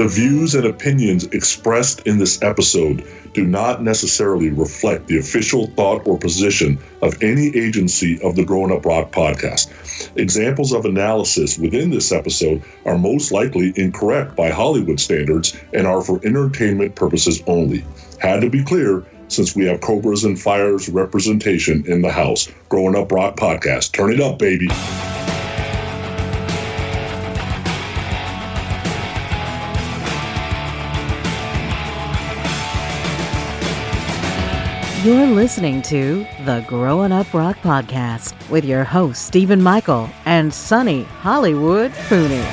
The views and opinions expressed in this episode do not necessarily reflect the official thought or position of any agency of the Growing Up Rock podcast. Examples of analysis within this episode are most likely incorrect by Hollywood standards and are for entertainment purposes only. Had to be clear since we have Cobras and Fires representation in the house. Growing Up Rock podcast. Turn it up, baby. You're listening to the Growing Up Rock Podcast with your host, Steven Michael and Sonny Hollywood Pooney.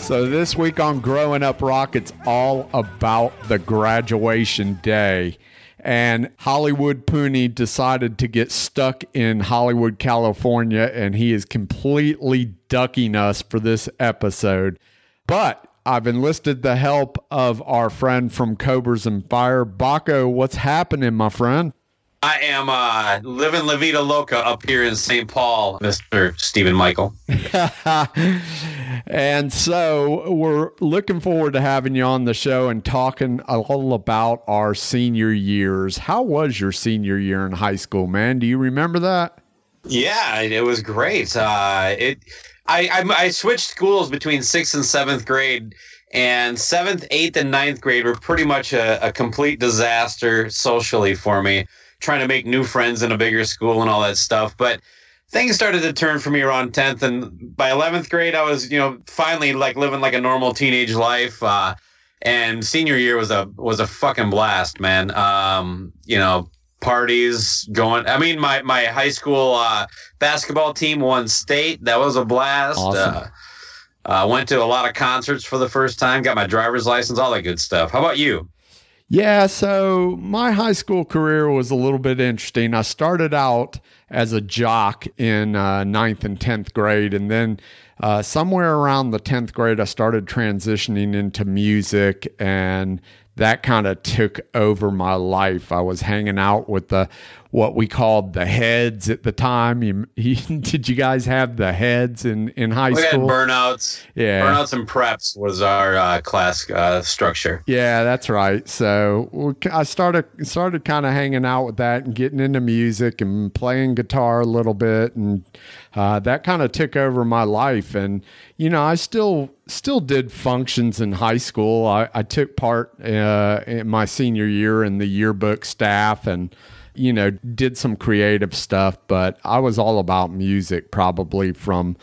So, this week on Growing Up Rock, it's all about the graduation day. And Hollywood Pooney decided to get stuck in Hollywood, California, and he is completely ducking us for this episode. But I've enlisted the help of our friend from Cobras and Fire. Bakko, what's happening, my friend? I am uh, living La Vida Loca up here in St. Paul, Mr. Steven Michael. and so we're looking forward to having you on the show and talking a little about our senior years. How was your senior year in high school, man? Do you remember that? Yeah, it was great. Uh, it I, I, I switched schools between sixth and seventh grade, and seventh, eighth, and ninth grade were pretty much a, a complete disaster socially for me. Trying to make new friends in a bigger school and all that stuff, but things started to turn for me around 10th and by 11th grade i was you know finally like living like a normal teenage life uh, and senior year was a was a fucking blast man um, you know parties going. I mean, my my high school uh, basketball team won state. That was a blast. Awesome. Uh, uh, went to a lot of concerts for the first time. Got my driver's license. All that good stuff. How about you? Yeah, so my high school career was a little bit interesting. I started out as a jock in uh, ninth and 10th grade, and then uh, somewhere around the 10th grade, I started transitioning into music and that kind of took over my life. I was hanging out with the what we called the heads at the time. You, he, did you guys have the heads in in high we school? We had burnouts. Yeah, burnouts and preps was our uh, class uh, structure. Yeah, that's right. So I started started kind of hanging out with that and getting into music and playing guitar a little bit, and uh, that kind of took over my life. And you know, I still still did functions in high school. I, I took part uh, in my senior year in the yearbook staff and you know did some creative stuff. But I was all about music probably from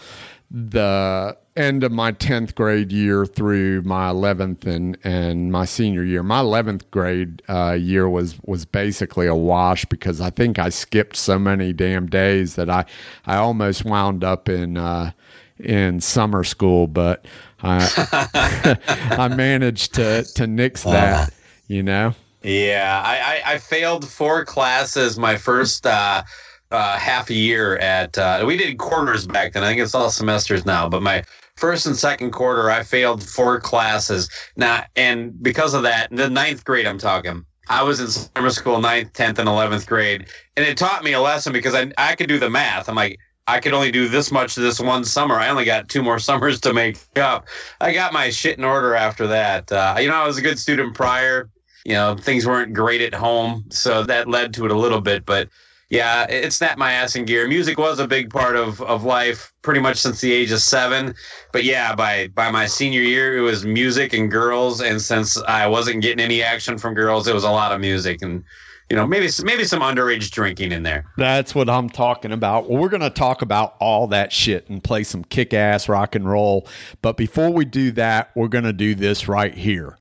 the end of my 10th grade year through my 11th and, and my senior year. My 11th grade uh, year was, was basically a wash because I think I skipped so many damn days that I, I almost wound up in, uh, in summer school, but I I managed to to nix that, you know. Yeah, I, I, I failed four classes my first uh, uh, half a year at. Uh, we did quarters back then. I think it's all semesters now, but my first and second quarter, I failed four classes. Now, and because of that, the ninth grade, I'm talking. I was in summer school, ninth, tenth, and eleventh grade, and it taught me a lesson because I I could do the math. I'm like, I could only do this much this one summer. I only got two more summers to make up. I got my shit in order after that. Uh, you know, I was a good student prior. You know, things weren't great at home, so that led to it a little bit. But yeah, it snapped my ass in gear. Music was a big part of, of life pretty much since the age of seven. But yeah, by by my senior year, it was music and girls. And since I wasn't getting any action from girls, it was a lot of music and you know, maybe maybe some underage drinking in there. That's what I'm talking about. Well, we're going to talk about all that shit and play some kick-ass rock and roll. But before we do that, we're going to do this right here.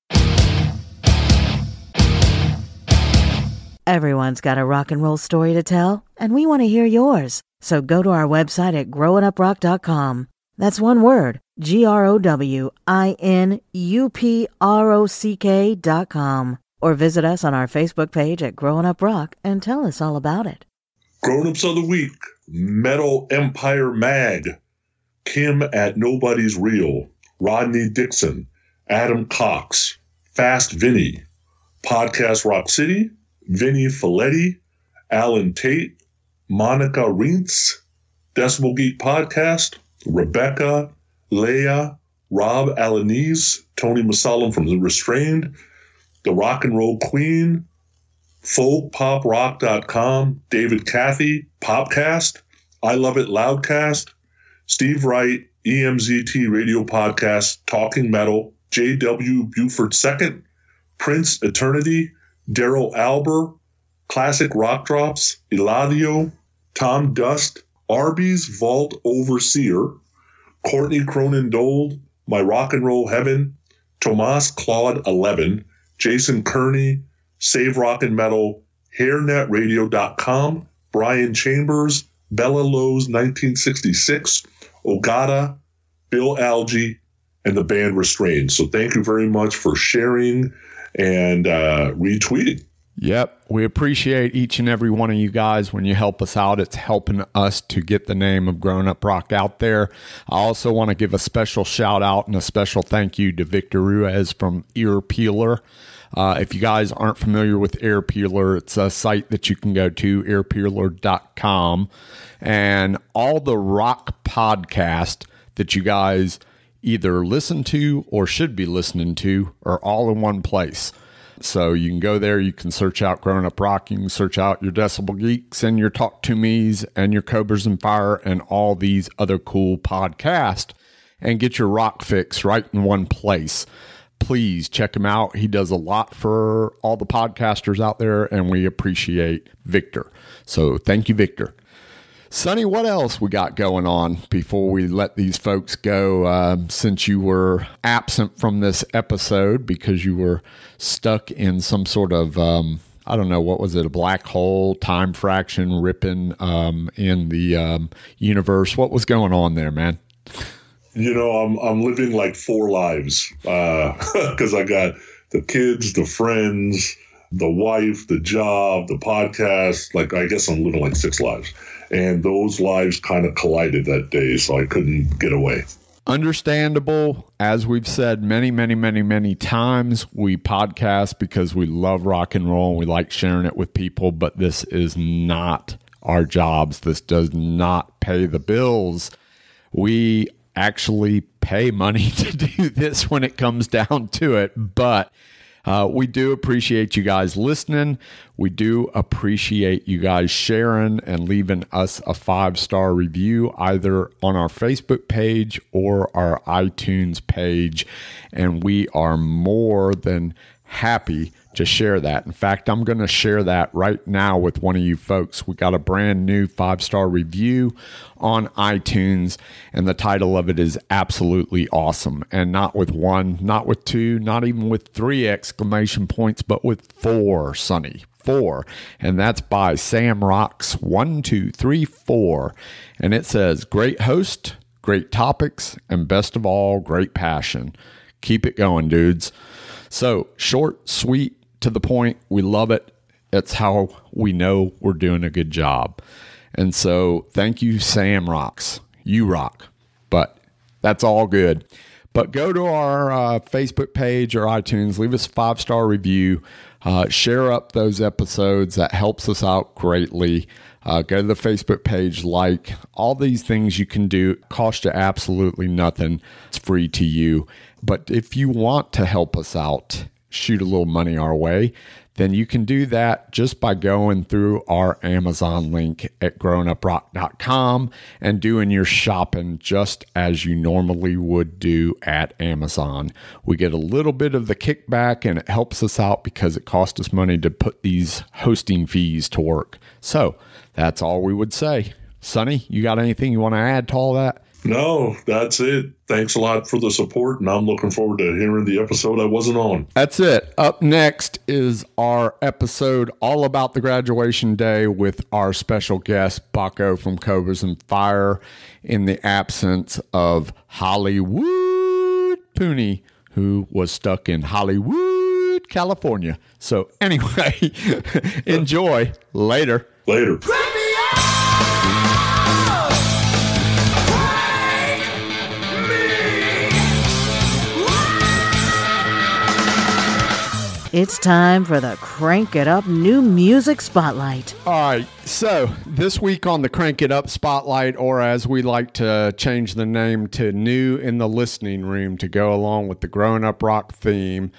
Everyone's got a rock and roll story to tell, and we want to hear yours. So go to our website at growinuprock.com. That's one word, G R O W I N U P R O C K dot com or visit us on our Facebook page at Growing Up Rock and tell us all about it. Grown Ups of the Week, Metal Empire Mag, Kim at Nobody's Real, Rodney Dixon, Adam Cox, Fast Vinny, Podcast Rock City, Vinny Folletti, Alan Tate, Monica Reentz, Decibel Geek Podcast, Rebecca, Leah, Rob Alanese, Tony Masalam from The Restrayned, The Rock and Roll Queen, folkpoprock.com, David Cathy, Popcast, I Love It Loudcast, Steve Wright, EMZT Radio Podcast, Talking Metal, J.W. Buford II, Prince Eternity, Daryl Alber, Classic Rock Drops, Eladio, Tom Dust, Arby's Vault Overseer, Courtney Cronin Dold, My Rock and Roll Heaven, Tomas Claude 11, Jason Kearney, Save Rock and Metal, HairNetRadio.com, Brian Chambers, Bella Lowe's 1966, Ogata, Bill Algie, and the band Restrayned. So thank you very much for sharing and uh, retweeting. Yep. We appreciate each and every one of you guys when you help us out. It's helping us to get the name of Grown Up Rock out there. I also want to give a special shout out and a special thank you to Victor Ruiz from Ear Peeler. Uh, if you guys aren't familiar with Ear Peeler, it's a site that you can go to, earpeeler.com. And all the rock podcast that you guys either listen to or should be listening to are all in one place. So you can go there, you can search out Grown Up Rock, you can search out your Decibel Geeks and your Talk Toomey's and your Cobras and Fire and all these other cool podcasts and get your rock fix right in one place. Please check him out. He does a lot for all the podcasters out there, and we appreciate Victor. So thank you, Victor. Sonny, what else we got going on before we let these folks go? Uh, since you were absent from this episode because you were stuck in some sort of, um, I don't know, what was it, a black hole, time fraction ripping um, in the um, universe? What was going on there, man? You know, I'm I'm living like four lives because uh, I got the kids, the friends, the wife, the job, the podcast. Like I guess I'm living like six lives and those lives kind of collided that day, so I couldn't get away. Understandable. As we've said many, many, many, many times, we podcast because we love rock and roll and we like sharing it with people, but this is not our jobs. This does not pay the bills. We actually pay money to do this when it comes down to it, but uh, we do appreciate you guys listening. We do appreciate you guys sharing and leaving us a five star review either on our Facebook page or our iTunes page. And we are more than happy to share that. In fact, I'm going to share that right now with one of you folks. We got a brand new five star review on iTunes, and the title of it is absolutely awesome. And not with one, not with two, not even with three exclamation points, but with four, Sonny. Four. And that's by Sam Rocks one, two, three, four. And it says, Great host, great topics, and best of all, great passion. Keep it going, dudes. So short, sweet, to the point. We love it. It's how we know we're doing a good job. And so thank you, Sam Rocks. You rock. But that's all good. But go to our uh, Facebook page or iTunes, leave us a five star review, uh, share up those episodes. That helps us out greatly. Uh, go to the Facebook page, like all these things you can do. cost you absolutely nothing. It's free to you. But if you want to help us out, shoot a little money our way, then you can do that just by going through our Amazon link at growinuprock.com and doing your shopping just as you normally would do at Amazon. We get a little bit of the kickback and it helps us out because it costs us money to put these hosting fees to work. So that's all we would say. Sonny, you got anything you want to add to all that? No, that's it. Thanks a lot for the support, and I'm looking forward to hearing the episode I wasn't on. That's it. Up next is our episode all about the graduation day with our special guest, Bakko from Cobras and Fire, in the absence of Hollywood Pooney, who was stuck in Hollywood, California. So, anyway, enjoy. Later. Later. It's time for the Crank It Up New Music Spotlight. All right. So, this week on the Crank It Up Spotlight, or as we like to change the name to New in the Listening Room to go along with the Growing Up Rock theme,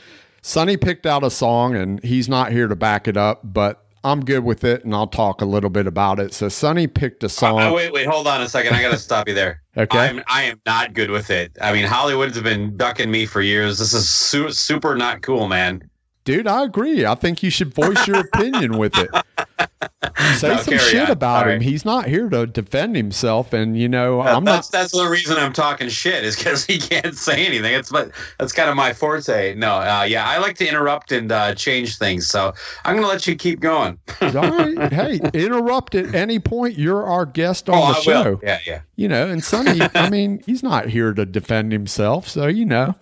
Sonny picked out a song and he's not here to back it up, but I'm good with it and I'll talk a little bit about it. So, Sonny picked a song. Uh, wait, wait, hold on a second. I got to stop you there. Okay. I'm, I am not good with it. I mean, Hollywood's been ducking me for years. This is su- super not cool, man. Dude, I agree. I think you should voice your opinion with it. Say No, some shit on. about Sorry. him. He's not here to defend himself, and you know That- I'm that's not. that's the reason I'm talking shit is because he can't say anything. It's but that's kind of my forte. No, uh, yeah, I like to interrupt and uh, change things. So I'm gonna let you keep going. All right, hey, interrupt at any point. You're our guest on oh, the I show. will. Yeah, yeah. You know, and Sonny. I mean, he's not here to defend himself, so you know.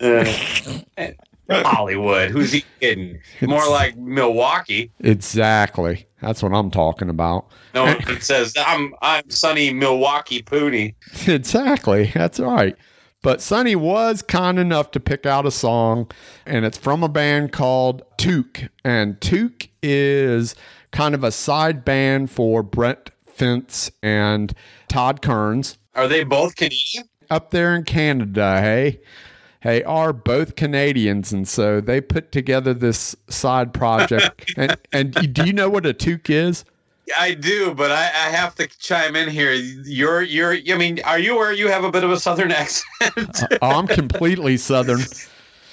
Hollywood. Who's he kidding? More like Milwaukee. Exactly. That's what I'm talking about. No one says I'm I'm Sonny Milwaukee Pooney. exactly. That's right. But Sonny was kind enough to pick out a song, and it's from a band called Toque. And Toque is kind of a side band for Brent Fitz and Todd Kerns Are they both Canadian? up there in Canada. Hey, hey, are both Canadians, and so they put together this side project. and and do you know what a Toque is? I do, but I, I have to chime in here. You're you're. I mean, are you where you have a bit of a southern accent? Oh, I'm completely Southern.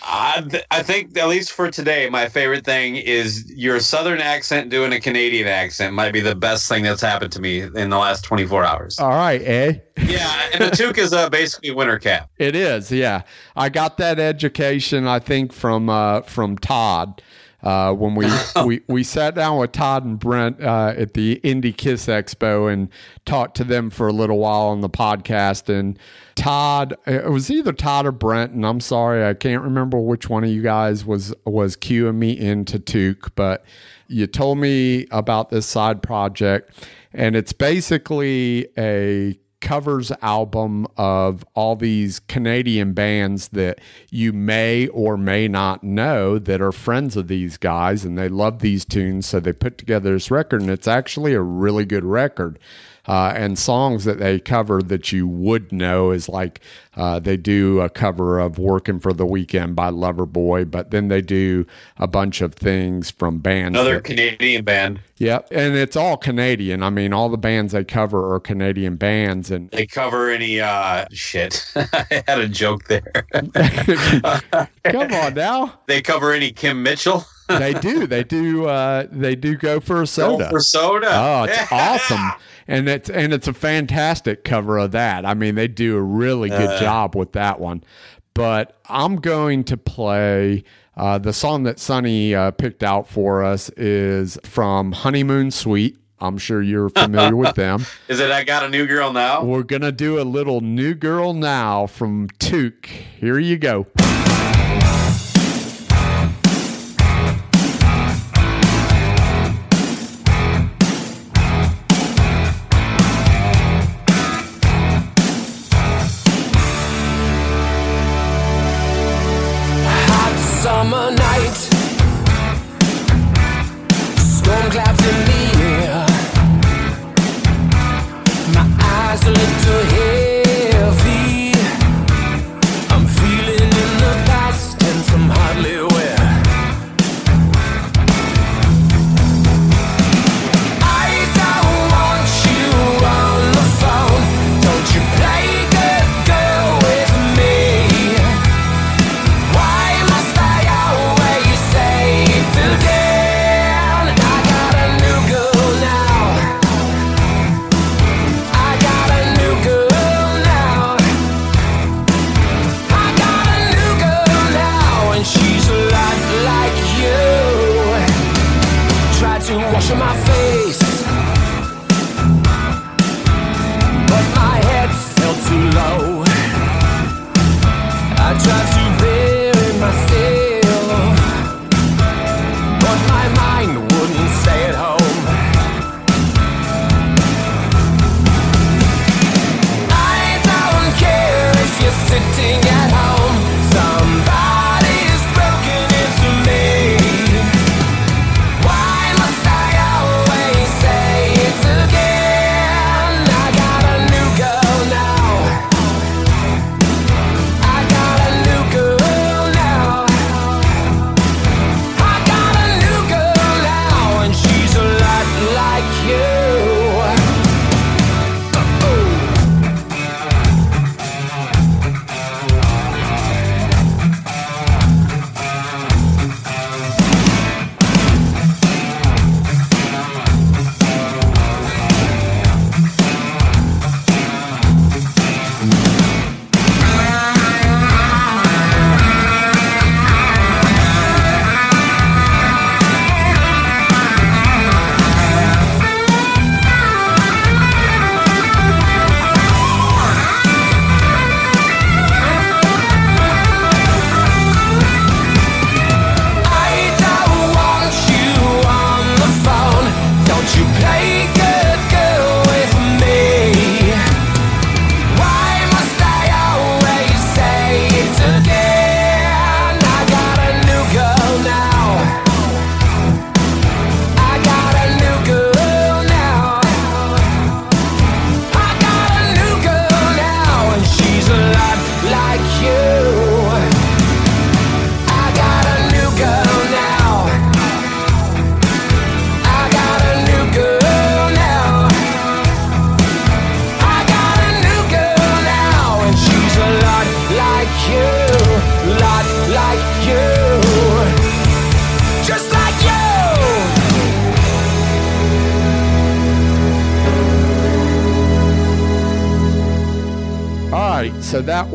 I, th- I think at least for today, my favorite thing is your southern accent doing a Canadian accent might be the best thing that's happened to me in the last 24 hours. All right, eh? yeah, and the toque is uh, basically winter cap. It is, yeah. I got that education, I think, from uh, from Todd. Uh, when we, we we sat down with Todd and Brent uh, at the Indy Kiss Expo and talked to them for a little while on the podcast. And Todd, it was either Todd or Brent, and I'm sorry, I can't remember which one of you guys was was cueing me into Toque, but you told me about this side project, and it's basically a covers album of all these Canadian bands that you may or may not know that are friends of these guys and they love these tunes. So they put together this record and it's actually a really good record. Uh, and songs that they cover that you would know is like uh, they do a cover of Working for the Weekend by Loverboy, but then they do a bunch of things from bands. Another that- Canadian band. Yep, and it's all Canadian. I mean, all the bands they cover are Canadian bands, and They cover any uh shit. I had a joke there. come on now, they cover any Kim Mitchell. They do, they do, uh, they do go for a soda. Go for soda. Oh, it's Yeah. awesome, and it's and it's a fantastic cover of that. I mean, they do a really good Uh. job with that one. But I'm going to play uh, the song that Sonny uh, picked out for us is from Honeymoon Suite. I'm sure you're familiar with them. Is it I got a new girl now? We're going to do a little New Girl Now from Toque. Here you go.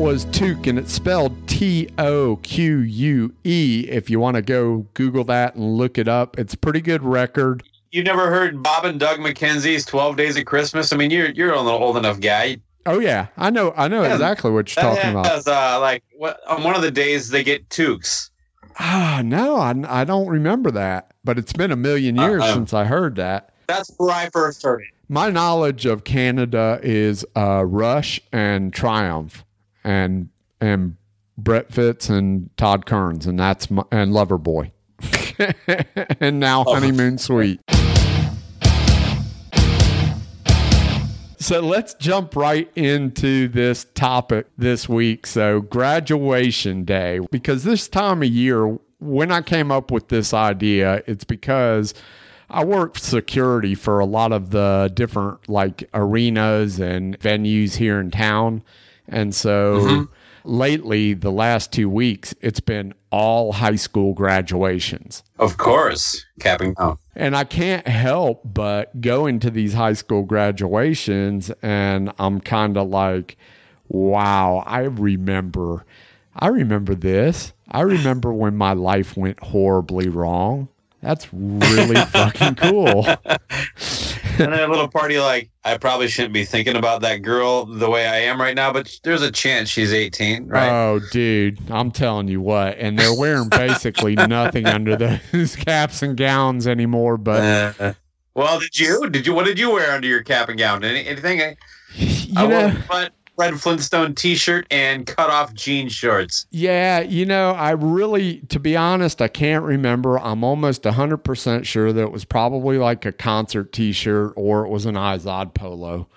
Was Toque, and it's spelled T O Q U E. If you want to go Google that and look it up, it's a pretty good record. You never heard Bob and Doug McKenzie's Twelve Days of Christmas? I mean, you're you're an old enough guy. Oh yeah, I know, I know Yeah, exactly what you're talking about. has, uh, like what on one of the days they get toques. Ah, no, I, I don't remember that, but it's been a million years Uh-uh. since I heard that. That's where I first heard it. My knowledge of Canada is uh, Rush and Triumph, and and Brent Fitz and Todd Kerns, and that's my, and Loverboy, and now Oh. Honeymoon Suite. So let's jump right into this topic this week. So, graduation day, because this time of year, when I came up with this idea, it's because I work security for a lot of the different like arenas and venues here in town. And so mm-hmm. lately, the last two weeks, it's been all high school graduations. Of course, capping down. And I can't help but go into these high school graduations and I'm kind of like, wow, I remember, I remember this. I remember when my life went horribly wrong. That's really fucking cool. and then a little party like I probably shouldn't be thinking about that girl the way I am right now, but there's a chance she's 18, right? Oh, dude, I'm telling you what. And they're wearing basically nothing under those caps and gowns anymore. But, Uh, well, did you? Did you? What did you wear under your cap and gown? Any, anything? I, you I know, flat red Flintstone T-shirt and cut off jean shorts. yeah, you know, I really, to be honest, I can't remember. I'm almost 100% sure that it was probably like a concert t shirt or it was an Izod polo.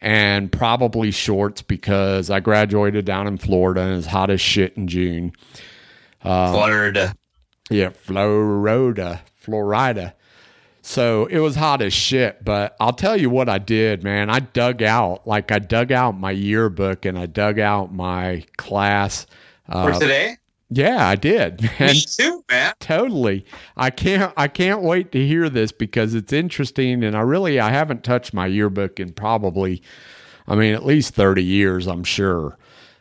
And probably shorts because I graduated down in Florida and it's hot as shit in June. Um, Florida. Yeah, Florida, Florida. So it was hot as shit, but I'll tell you what I did, man. I dug out, like I dug out my yearbook and I dug out my class. For Uh, today? yeah, I did, man. Me too, man. totally. I can't. I can't wait to hear this because it's interesting, and I really I haven't touched my yearbook in probably, I mean, at least thirty years, I'm sure.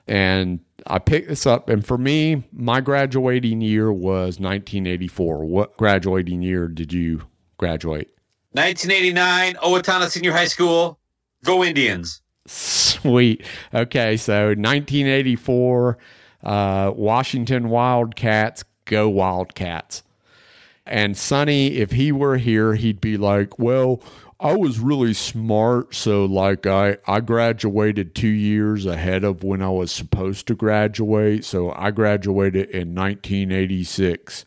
And I picked this up, and for me, my graduating year was 1984. What graduating year did you graduate? 1989, Owatonna Senior High School. Go Indians. Sweet. Okay, so 1984, uh, Washington Wildcats, go Wildcats. And Sonny, if he were here, he'd be like, "Well, I was really smart, so like I I graduated two years ahead of when I was supposed to graduate, so I graduated in 1986.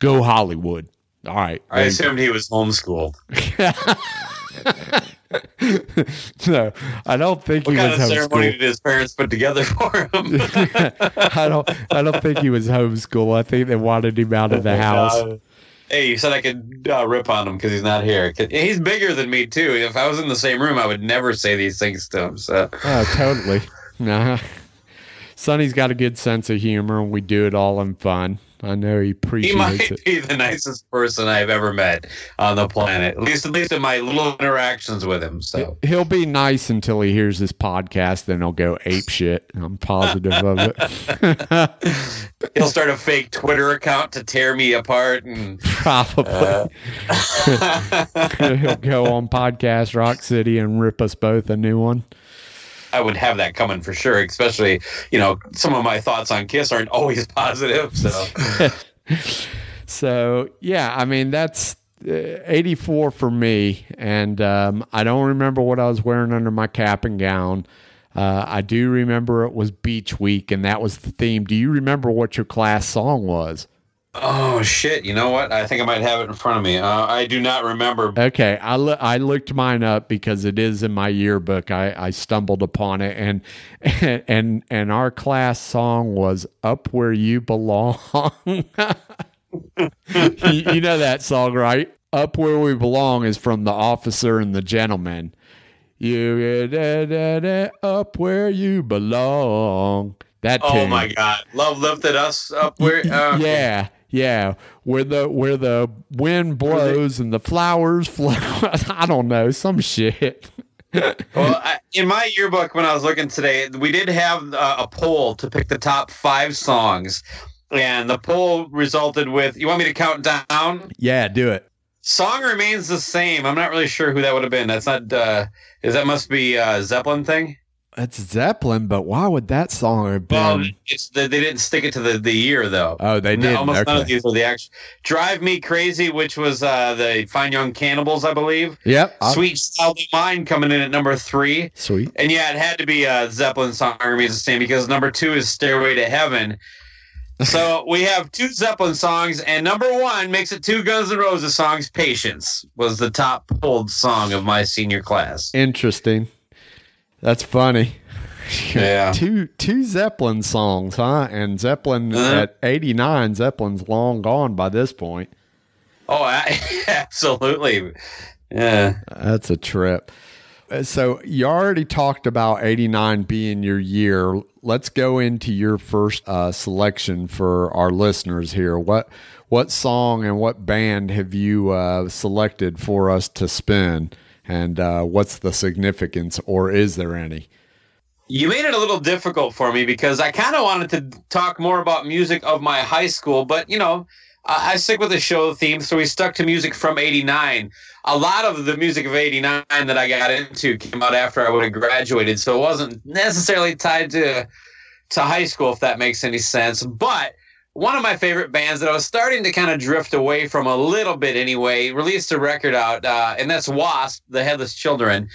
Go Hollywood." All right. I assumed he was homeschooled. no, I don't think What he kind was of ceremony did his parents put together for him? I don't. I don't think he was homeschooled. I think they wanted him out of the house. Uh, hey, you said I could uh, rip on him because he's not here. He's bigger than me too. If I was in the same room, I would never say these things to him. So Oh, totally. Nah. Sonny's got a good sense of humor, and we do it all in fun. I know he appreciates he might it. be the nicest person I've ever met on the planet. At least, at least in my little interactions with him. So He'll be nice until he hears this podcast, then he'll go ape shit. I'm positive of it. he'll start a fake Twitter account to tear me apart and. Probably. Uh, he'll go on podcast Rock City and rip us both a new one. I would have that coming for sure. Especially, you know, some of my thoughts on Kiss aren't always positive. So So yeah, I mean that's uh, 84 for me, and um, I don't remember what I was wearing under my cap and gown. Uh, I do remember it was Beach Week, and that was the theme. Do you remember what your class song was? Oh shit! You know what? I think I might have it in front of me. Uh, I do not remember. Okay, I loo- I looked mine up because it is in my yearbook. I, I stumbled upon it, and and and our class song was "Up Where You Belong." you, you know that song, right? "Up Where We Belong" is from "The Officer and the Gentleman." You da, da, da, up where you belong. That Oh tune. my god! Love lifted us up where. Uh, yeah, yeah. Where the where the wind blows and the flowers flow. I don't know some shit. well, I, in my yearbook, when I was looking today, we did have uh, a poll to pick the top five songs, and the poll resulted with. You want me to count down? Yeah, do it. Song remains the same. I'm not really sure who that would have been. That's not. Uh, is that must be uh, Zeppelin thing? It's Zeppelin, but why would that song have Well, been? it's they didn't stick it to the, the year though. oh, they did. almost none of these are the actual. Drive Me Crazy, which was uh, the Fine Young Cannibals, I believe. Yep. Sweet Child of Mine coming in at number three. Sweet. And yeah, it had to be a Zeppelin song remains the same because number two is Stairway to Heaven. So we have two Zeppelin songs, and number one makes it two Guns N' Roses songs. Patience was the top pulled song of my senior class. Interesting. That's funny. Yeah. two two Zeppelin songs, huh? And Zeppelin Uh-huh. at eighty nine, Zeppelin's long gone by this point. Oh, I, absolutely. Yeah. That's a trip. Uh, So you already talked about 89 being your year. Let's go into your first uh, selection for our listeners here. What what song and what band have you uh, selected for us to spin? And uh, what's the significance, or is there any? You made it a little difficult for me because I kind of wanted to talk more about music of my high school, but you know, I, I stick with the show theme, so we stuck to music from '89. A lot of the music of '89 that I got into came out after I would have graduated, so it wasn't necessarily tied to to high school, if that makes any sense. But one of my favorite bands that I was starting to kind of drift away from a little bit anyway released a record out, uh, and that's Wasp, the Headless Children.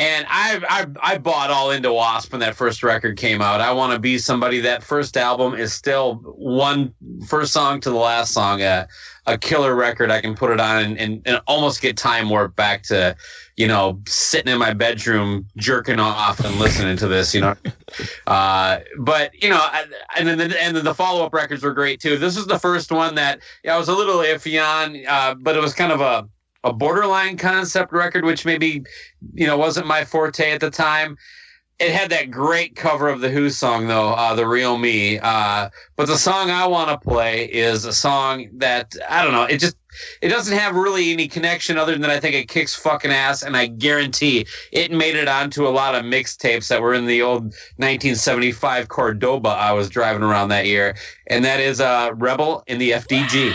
And I, I I bought all into Wasp when that first record came out. I want to be somebody. That first album is still one first song to the last song, a, a killer record. I can put it on and, and, and almost get time warp back to, you know, sitting in my bedroom jerking off and listening to this. You know, uh, but you know, I- and then the, and then the follow up records were great too. This is the first one that yeah, I was a little iffy on, uh, but it was kind of a a borderline concept record, which maybe you know wasn't my forte at the time. It had that great cover of the Who song though, uh, "The Real Me." Uh, but the song I want to play is a song that I don't know. It just it doesn't have really any connection other than I think it kicks fucking ass, and I guarantee it made it onto a lot of mixtapes that were in the old 1975 Cordoba I was driving around that year, and that is uh, "Rebel in the FDG."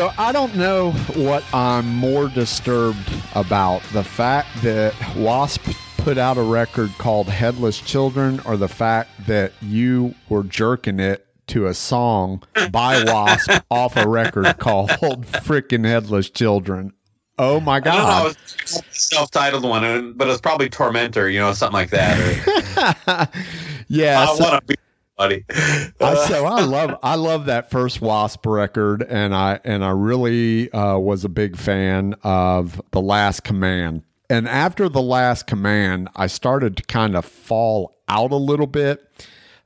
So I don't know what I'm more disturbed about the fact that Wasp put out a record called Headless Children or the fact that you were jerking it to a song by Wasp off a record called Frickin' Headless Children. Oh my I don't know. God. Self-titled one, but it's probably Tormentor, you know, something like that. Or, yeah. I so- want to be buddy. I, so I love I love that first Wasp record, and I and I really uh, was a big fan of the Last Command. And after the Last Command, I started to kind of fall out a little bit,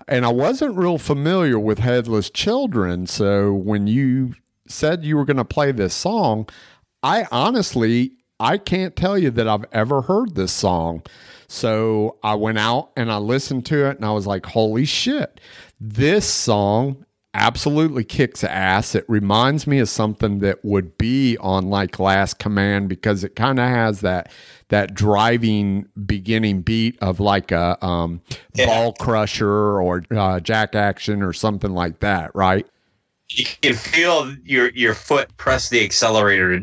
and I wasn't real familiar with Headless Children. So when you said you were going to play this song, I honestly I can't tell you that I've ever heard this song. So I went out and I listened to it and I was like, holy shit, this song absolutely kicks ass. It reminds me of something that would be on like Last Command because it kind of has that that driving beginning beat of like a um, ball crusher or uh, jack action or something like that, right? you can feel your your foot press the accelerator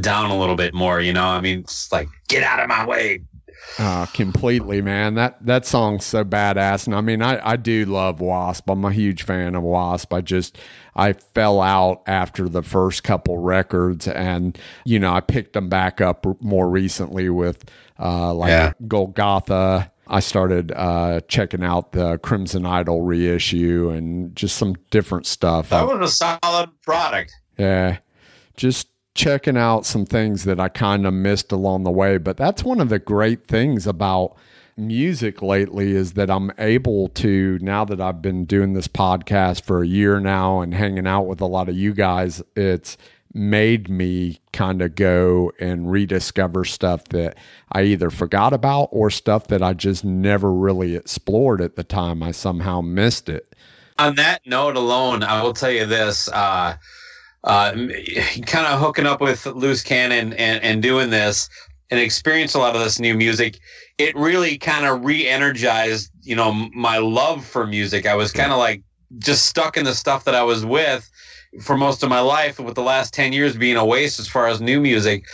down a little bit more. You know, I mean, it's like get out of my way. Uh, completely, man. That that song's so badass, and I mean, I I do love Wasp. I'm a huge fan of Wasp. I just I fell out after the first couple records, and you know I picked them back up more recently with uh, like Yeah. Golgotha. I started uh, checking out the Crimson Idol reissue and just some different stuff. That was a solid product. Yeah. Just checking out some things that I kind of missed along the way. But that's one of the great things about music lately is that I'm able to, now that I've been doing this podcast for a year now and hanging out with a lot of you guys, it's made me kind of go and rediscover stuff that I either forgot about or stuff that I just never really explored at the time. I somehow missed it. On that note alone, I will tell you this. Uh, uh, kind of hooking up with Loose Cannon and, and doing this and experience a lot of this new music, it really kind of re-energized, you know, my love for music. I was kind of like just stuck in the stuff that I was with for most of my life, with the last 10 years being a waste as far as new music.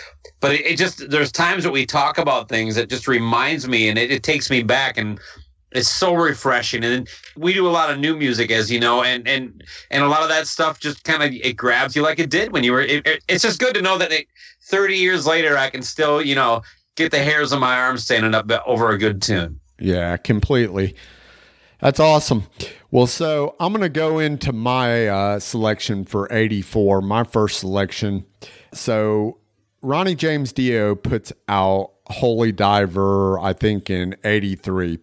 But it, it just, there's times that we talk about things that just reminds me and it, it takes me back and it's so refreshing. And we do a lot of new music, as you know, and, and, and a lot of that stuff just kind of, it grabs you like it did when you were, it, it- it's just good to know that it, 30 years later, I can still, you know, get the hairs on my arms standing up over a good tune. Yeah, completely. That's awesome. Well, so I'm going to go into my uh, selection for 84, my first selection. So Ronnie James Dio puts out Holy Diver, I think, in 83.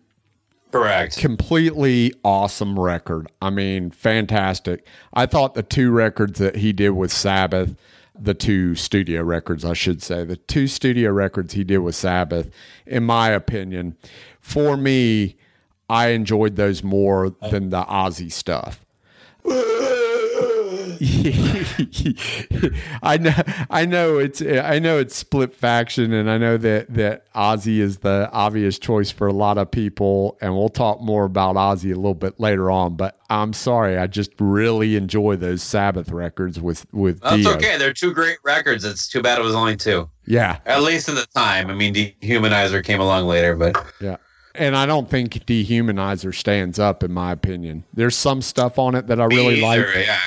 Correct. Completely awesome record. I mean, fantastic. I thought the two records that he did with Sabbath, the two studio records, I should say, the two studio records he did with Sabbath, in my opinion, for me, I enjoyed those more than the Ozzy stuff. I know, I know it's, I know it's split faction, and I know that that Ozzy is the obvious choice for a lot of people, and we'll talk more about Ozzy a little bit later on. But I'm sorry, I just really enjoy those Sabbath records with with That's Dio. okay. They're two great records. It's too bad it was only two, Yeah, at least at the time. I mean, Dehumanizer came along later, but yeah. And I don't think Dehumanizer stands up, in my opinion. There's some stuff on it that I really Me like, yeah,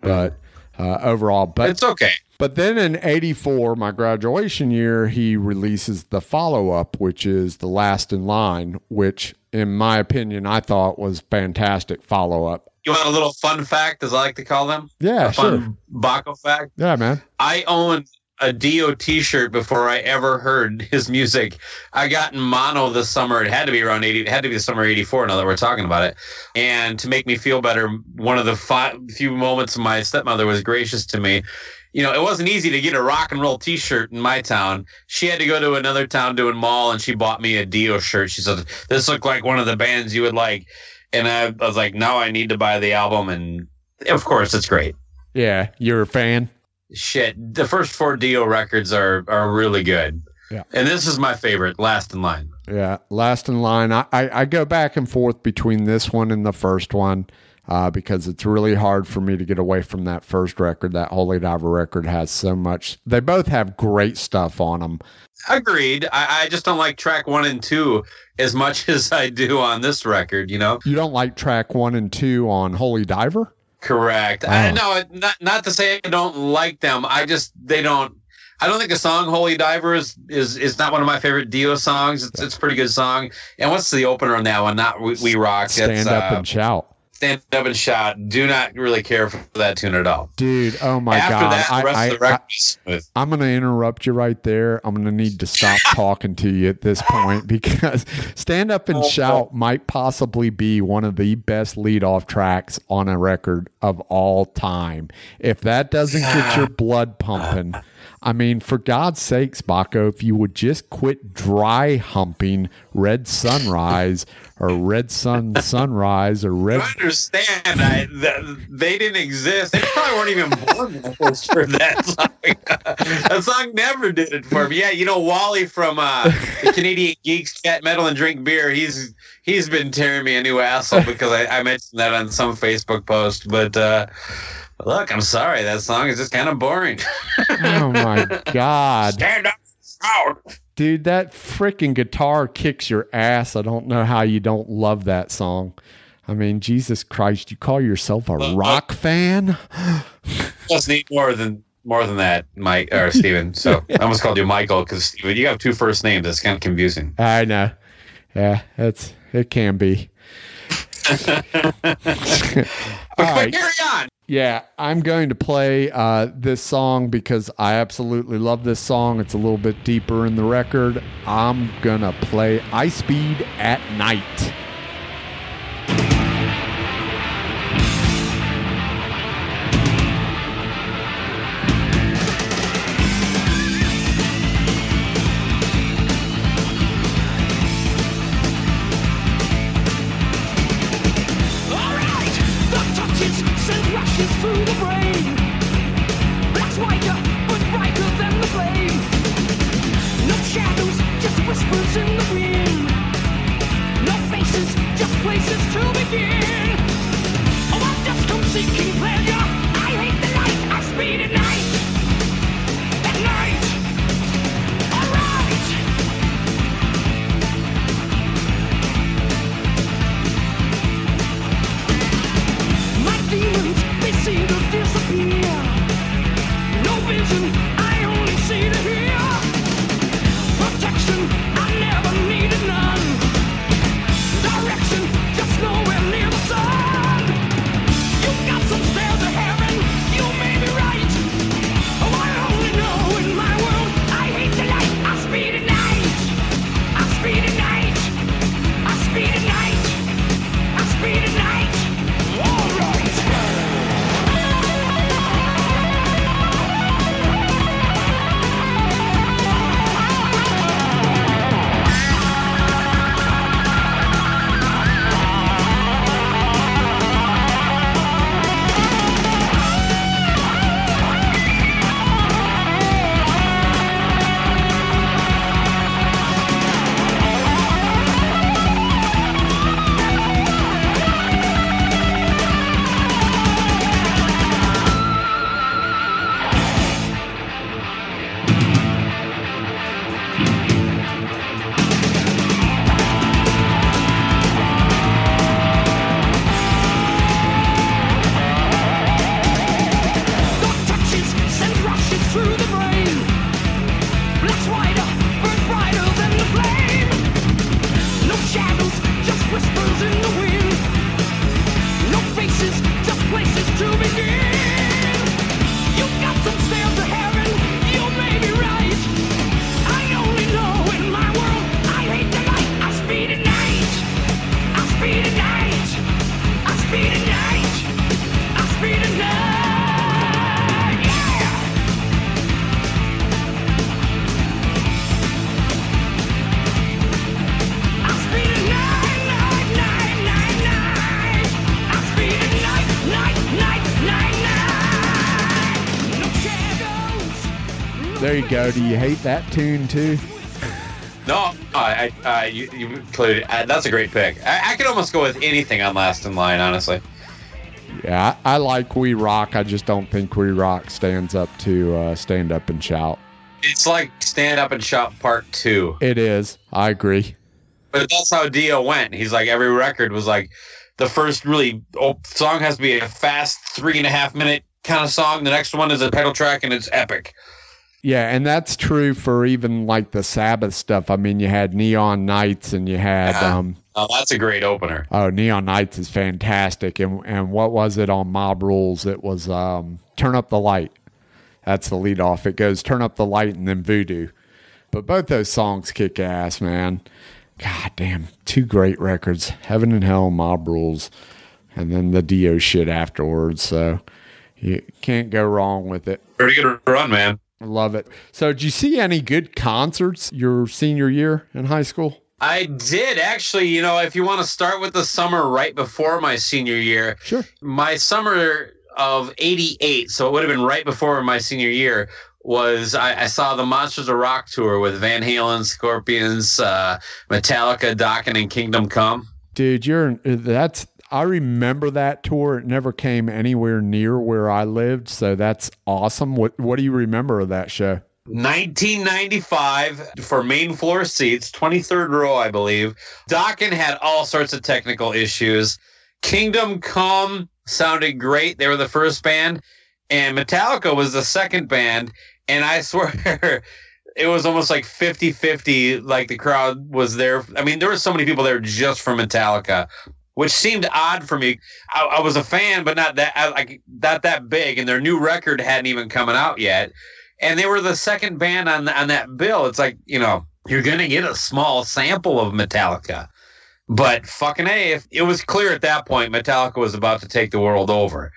but uh, overall, but it's okay. But then in 84, my graduation year, he releases the follow up, which is The Last in Line, which, in my opinion, I thought was fantastic follow up. You want a little fun fact, as I like to call them? Yeah, a fun sure. Bakko fact. Yeah, man. I owned a Dio T-shirt before I ever heard his music. I got in mono this summer. It had to be around eighty. It had to be the summer '84. Now that we're talking about it, and to make me feel better, one of the fi- few moments my stepmother was gracious to me. You know, it wasn't easy to get a rock and roll T-shirt in my town. She had to go to another town doing mall, and she bought me a Dio shirt. She said, "This looked like one of the bands you would like," and I, I was like, "Now I need to buy the album." And of course, it's great Yeah, you're a fan? Shit the first four dio records are are really good Yeah. and this is my favorite last in line Yeah, Last in Line. I, I, I go back and forth between this one and the first one. uh, because it's really hard for me to get away from that first record. That Holy Diver record has so much. They both have great stuff on them. Agreed. I, I just don't like track one and two as much as I do on this record. You know. You don't like track one and two on Holy Diver? Correct. I no, not not to say I don't like them. I just they don't. I don't think the song "Holy Diver" is is, is not one of my favorite Dio songs. It's it's a pretty good song. And what's the opener on that one? Not "We, we Rock." Stand It's, up uh, and shout. Stand up and shout. Do not really care for that tune at all. Dude, oh my After God. that, I, of the I, record. I'm going to interrupt you right there. I'm going to need to stop talking to you at this point because Stand Up and oh, Shout might possibly be one of the best lead off tracks on a record of all time. If that doesn't get your blood pumping, I mean, for God's sakes, Bakko, if you would just quit dry humping Red Sunrise or Red Sun Sunrise or Red. I understand. I, th- they didn't exist. They probably weren't even born when I first heard that song. that song never did it for me. Yeah, you know Wally from uh, the Canadian Geeks Cat Metal and Drink Beer. He's he's been tearing me a new asshole because I, I mentioned that on some Facebook post. But uh, look, I'm sorry. That song is just kind of boring. Oh my God. Stand up, shout. Dude, that freaking guitar kicks your ass. I don't know how you don't love that song. I mean, Jesus Christ, you call yourself a Well, rock fan? Just need more than more than that, Mike or Steven. So I almost called you Michael because Steven, you have two first names. That's kind of confusing. I know. Yeah, it's it can be. But, right. carry on. Yeah, I'm going to play uh, this song because I absolutely love this song. It's a little bit deeper in the record. I'm going to play I Speed at Night. Shadows. There you go. Do you hate that tune too? No, I, I, I you, you included. Uh, that's a great pick. I, I could almost go with anything on Last in Line, honestly. Yeah, I, I like We Rock. I just don't think We Rock stands up to uh, Stand Up and Shout. It's like Stand Up and Shout Part Two, It is. I agree. but that's how Dio went. He's like every record was like the first really oh, song has to be a fast three and a half minute kind of song. The next one is a pedal track and it's epic. Yeah, and that's true for even like the Sabbath stuff. I mean, you had Neon Nights and you had Yeah. um Oh, that's a great opener. oh Neon Nights is fantastic. And and what was it on Mob Rules? It was um Turn Up the Light. That's the lead off. It goes Turn Up the Light and then Voodoo. But both those songs kick ass, man. God damn, two great records. Heaven and Hell, Mob Rules, and then the Dio shit afterwards. So you can't go wrong with it. Pretty good run, man. I love it. So, did you see any good concerts your senior year in high school? I did actually. You know, if you want to start with the summer right before my senior year, Sure. my summer of 88 so it would have been right before my senior year was I, I saw the monsters of rock tour with van halen scorpions uh, metallica Dokken, and kingdom come Dude, you're that's I remember that tour. It never came anywhere near where I lived, so that's awesome. What what do you remember of that show? 1995 for main floor seats 23rd row i believe Dokken had all sorts of technical issues kingdom come sounded great they were the first band and metallica was the second band and i swear it was almost like 50-50 like the crowd was there i mean there were so many people there just for metallica which seemed odd for me i, I was a fan but not that like not that big and their new record hadn't even coming out yet and they were the second band on on that bill. It's like you know you're gonna get a small sample of Metallica, but fucking a, if it was clear at that point Metallica was about to take the world over.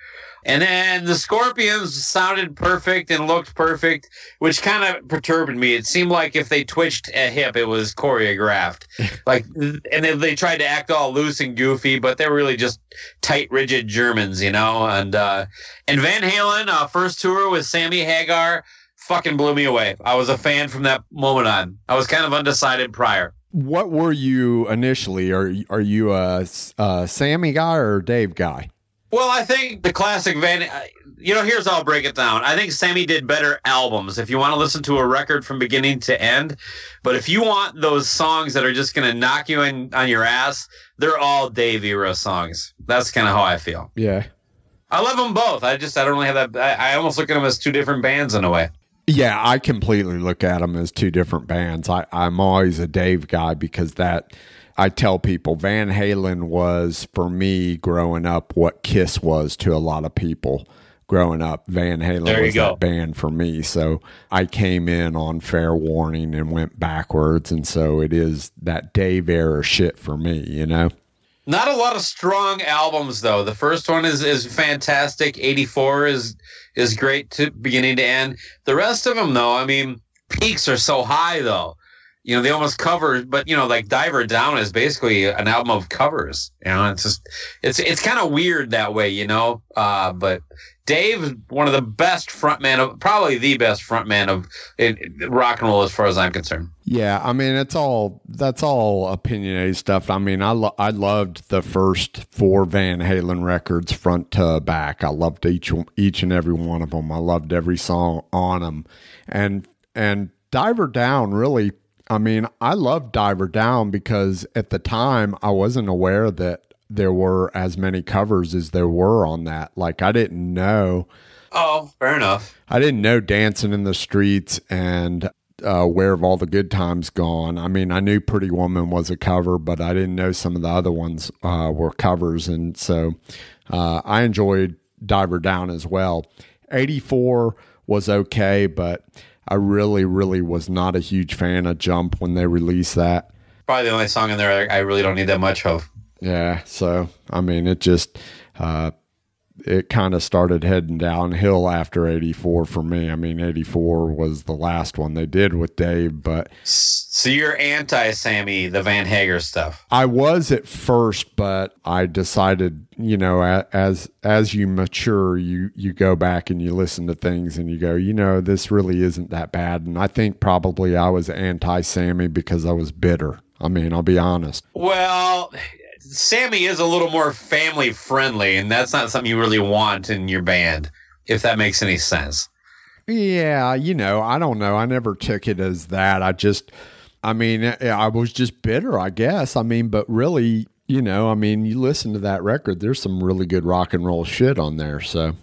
And then the Scorpions sounded perfect and looked perfect, which kind of perturbed me. It seemed like if they twitched a hip, it was choreographed. like, and then they tried to act all loose and goofy, but they're really just tight, rigid Germans, you know. And uh, and Van Halen, uh, first tour with Sammy Hagar, fucking blew me away. I was a fan from that moment on. I was kind of undecided prior. What were you initially? Are are you a, a Sammy guy or a Dave guy? Well, I think the classic Van. uh, You know, here's how I'll break it down. I think Sammy did better albums if you want to listen to a record from beginning to end. But if you want those songs that are just going to knock you in on your ass, they're all Dave era songs. That's kind of how I feel. Yeah. I love them both. I just I don't really have that. I, I almost look at them as two different bands in a way. Yeah, I completely look at them as two different bands. I, I'm always a Dave guy because that I tell people Van Halen was for me growing up what Kiss was to a lot of people growing up. Van Halen was go. that band for me. So I came in on fair warning and went backwards, and so it is that Dave era shit for me. You know. Not a lot of strong albums though. The first one is is fantastic. 84 is is great to beginning to end. The rest of them though, I mean, peaks are so high though. You know, they almost cover, but you know, like Diver Down is basically an album of covers. You know, it's just it's it's kind of weird that way, you know. Uh, but Dave one of the best frontman of probably the best frontman of rock and roll as far as I'm concerned. Yeah, I mean it's all that's all opinionated stuff. I mean, I lo- I loved the first four Van Halen records front to back. I loved each each and every one of them. I loved every song on them, and and Diver Down really. I mean, I love Diver Down because at the time I wasn't aware that there were as many covers as there were on that. Like I didn't know. Oh, fair enough. I didn't know Dancing in the Streets and uh, Where Have All the Good Times Gone. I mean, I knew Pretty Woman was a cover, but I didn't know some of the other ones uh, were covers. And so uh, I enjoyed Diver Down as well. 84 was okay, but I really, really was not a huge fan of Jump when they released that. Probably the only song in there I really don't need that much of. Yeah, so I mean, it just uh, it kind of started heading downhill after '84 for me. I mean, '84 was the last one they did with Dave, but So you're anti Sammy, the Van Hager stuff. I was at first, but I decided, you know, as as you mature, you you go back and you listen to things and you go, you know, this really isn't that bad. And I think probably I was anti Sammy because I was bitter. I mean, I'll be honest. Well, Sammy is a little more family friendly, and that's not something you really want in your band, if that makes any sense. Yeah, you know, I don't know. I never took it as that. I just, I mean, eh, I was just bitter, I guess. I mean, but really, you know, I mean, you listen to that record, there's some really good rock and roll shit on there. So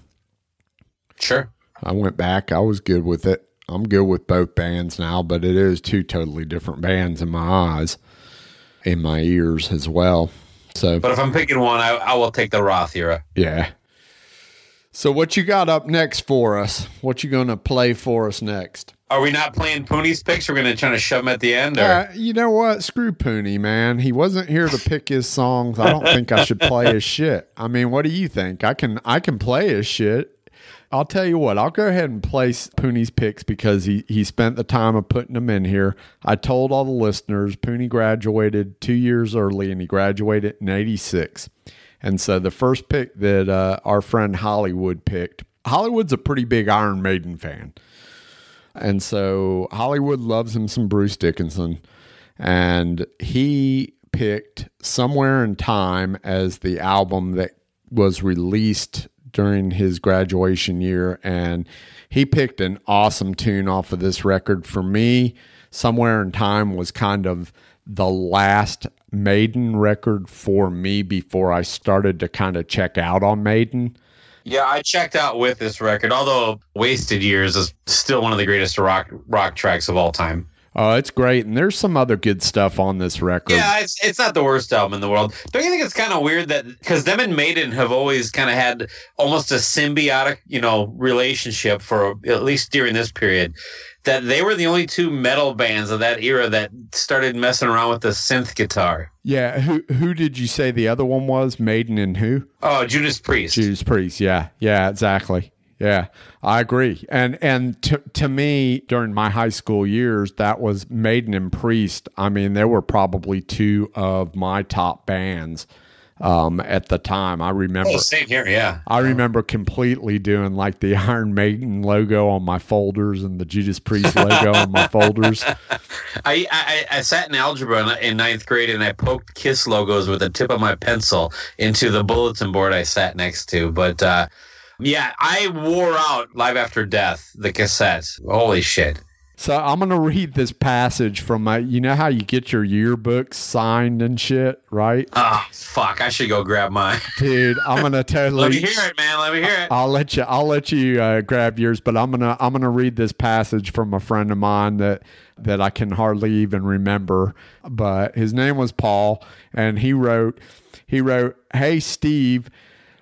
Sure. I went back. I was good with it. I'm good with both bands now, but it is two totally different bands in my eyes, in my ears as well. So, But if I'm picking one, I, I will take the Roth era. yeah. So what you got up next for us? What you going to play for us next? Are we not playing Pooney's picks? We're going to try to shove them at the end? Or? Uh, you know what? Screw Pooney, man. He wasn't here to pick his songs. I don't think I should play his shit. I mean, what do you think? I can I can play his shit. I'll tell you what. I'll go ahead and place Pooney's picks because he he spent the time of putting them in here. I told all the listeners Pooney graduated two years early, and he graduated in '86. And so the first pick that uh, our friend Hollywood picked, Hollywood's a pretty big Iron Maiden fan. And so Hollywood loves him some Bruce Dickinson. And he picked Somewhere in Time as the album that was released during his graduation year. And he picked an awesome tune off of this record. For me, Somewhere in Time was kind of the last Maiden record for me before I started to kind of check out on Maiden. Yeah, I checked out with this record, although Wasted Years is still one of the greatest rock rock tracks of all time. Oh, it's great. And there's some other good stuff on this record. Yeah, it's it's not the worst album in the world. Don't you think it's kind of weird that because them and Maiden have always kind of had almost a symbiotic, you know, relationship for at least during this period. That they were the only two metal bands of that era that started messing around with the synth guitar. Yeah, who who did you say the other one was? Maiden and who? Oh, Judas Priest. Judas Priest. Yeah, yeah, exactly. Yeah, I agree. And and to to me during my high school years, that was Maiden and Priest. I mean, they were probably two of my top bands um, at the time. I remember. Oh, same here. Yeah. I remember completely doing like the Iron Maiden logo on my folders and the Judas Priest logo on my folders. I, I I sat in algebra in- in ninth grade and I poked Kiss logos with the tip of my pencil into the bulletin board I sat next to. But uh, yeah, I wore out Live After Death, the cassette. Holy shit. So I'm gonna read this passage from my. You know how you get your yearbooks signed and shit, right, Oh, fuck. I should go grab mine. dude? I'm gonna totally. Let me hear it, man. Let me hear it. I'll let you. I'll let you uh, grab yours, but I'm gonna. I'm gonna read this passage from a friend of mine that that I can hardly even remember. But his name was Paul, and he wrote. He wrote, "Hey Steve,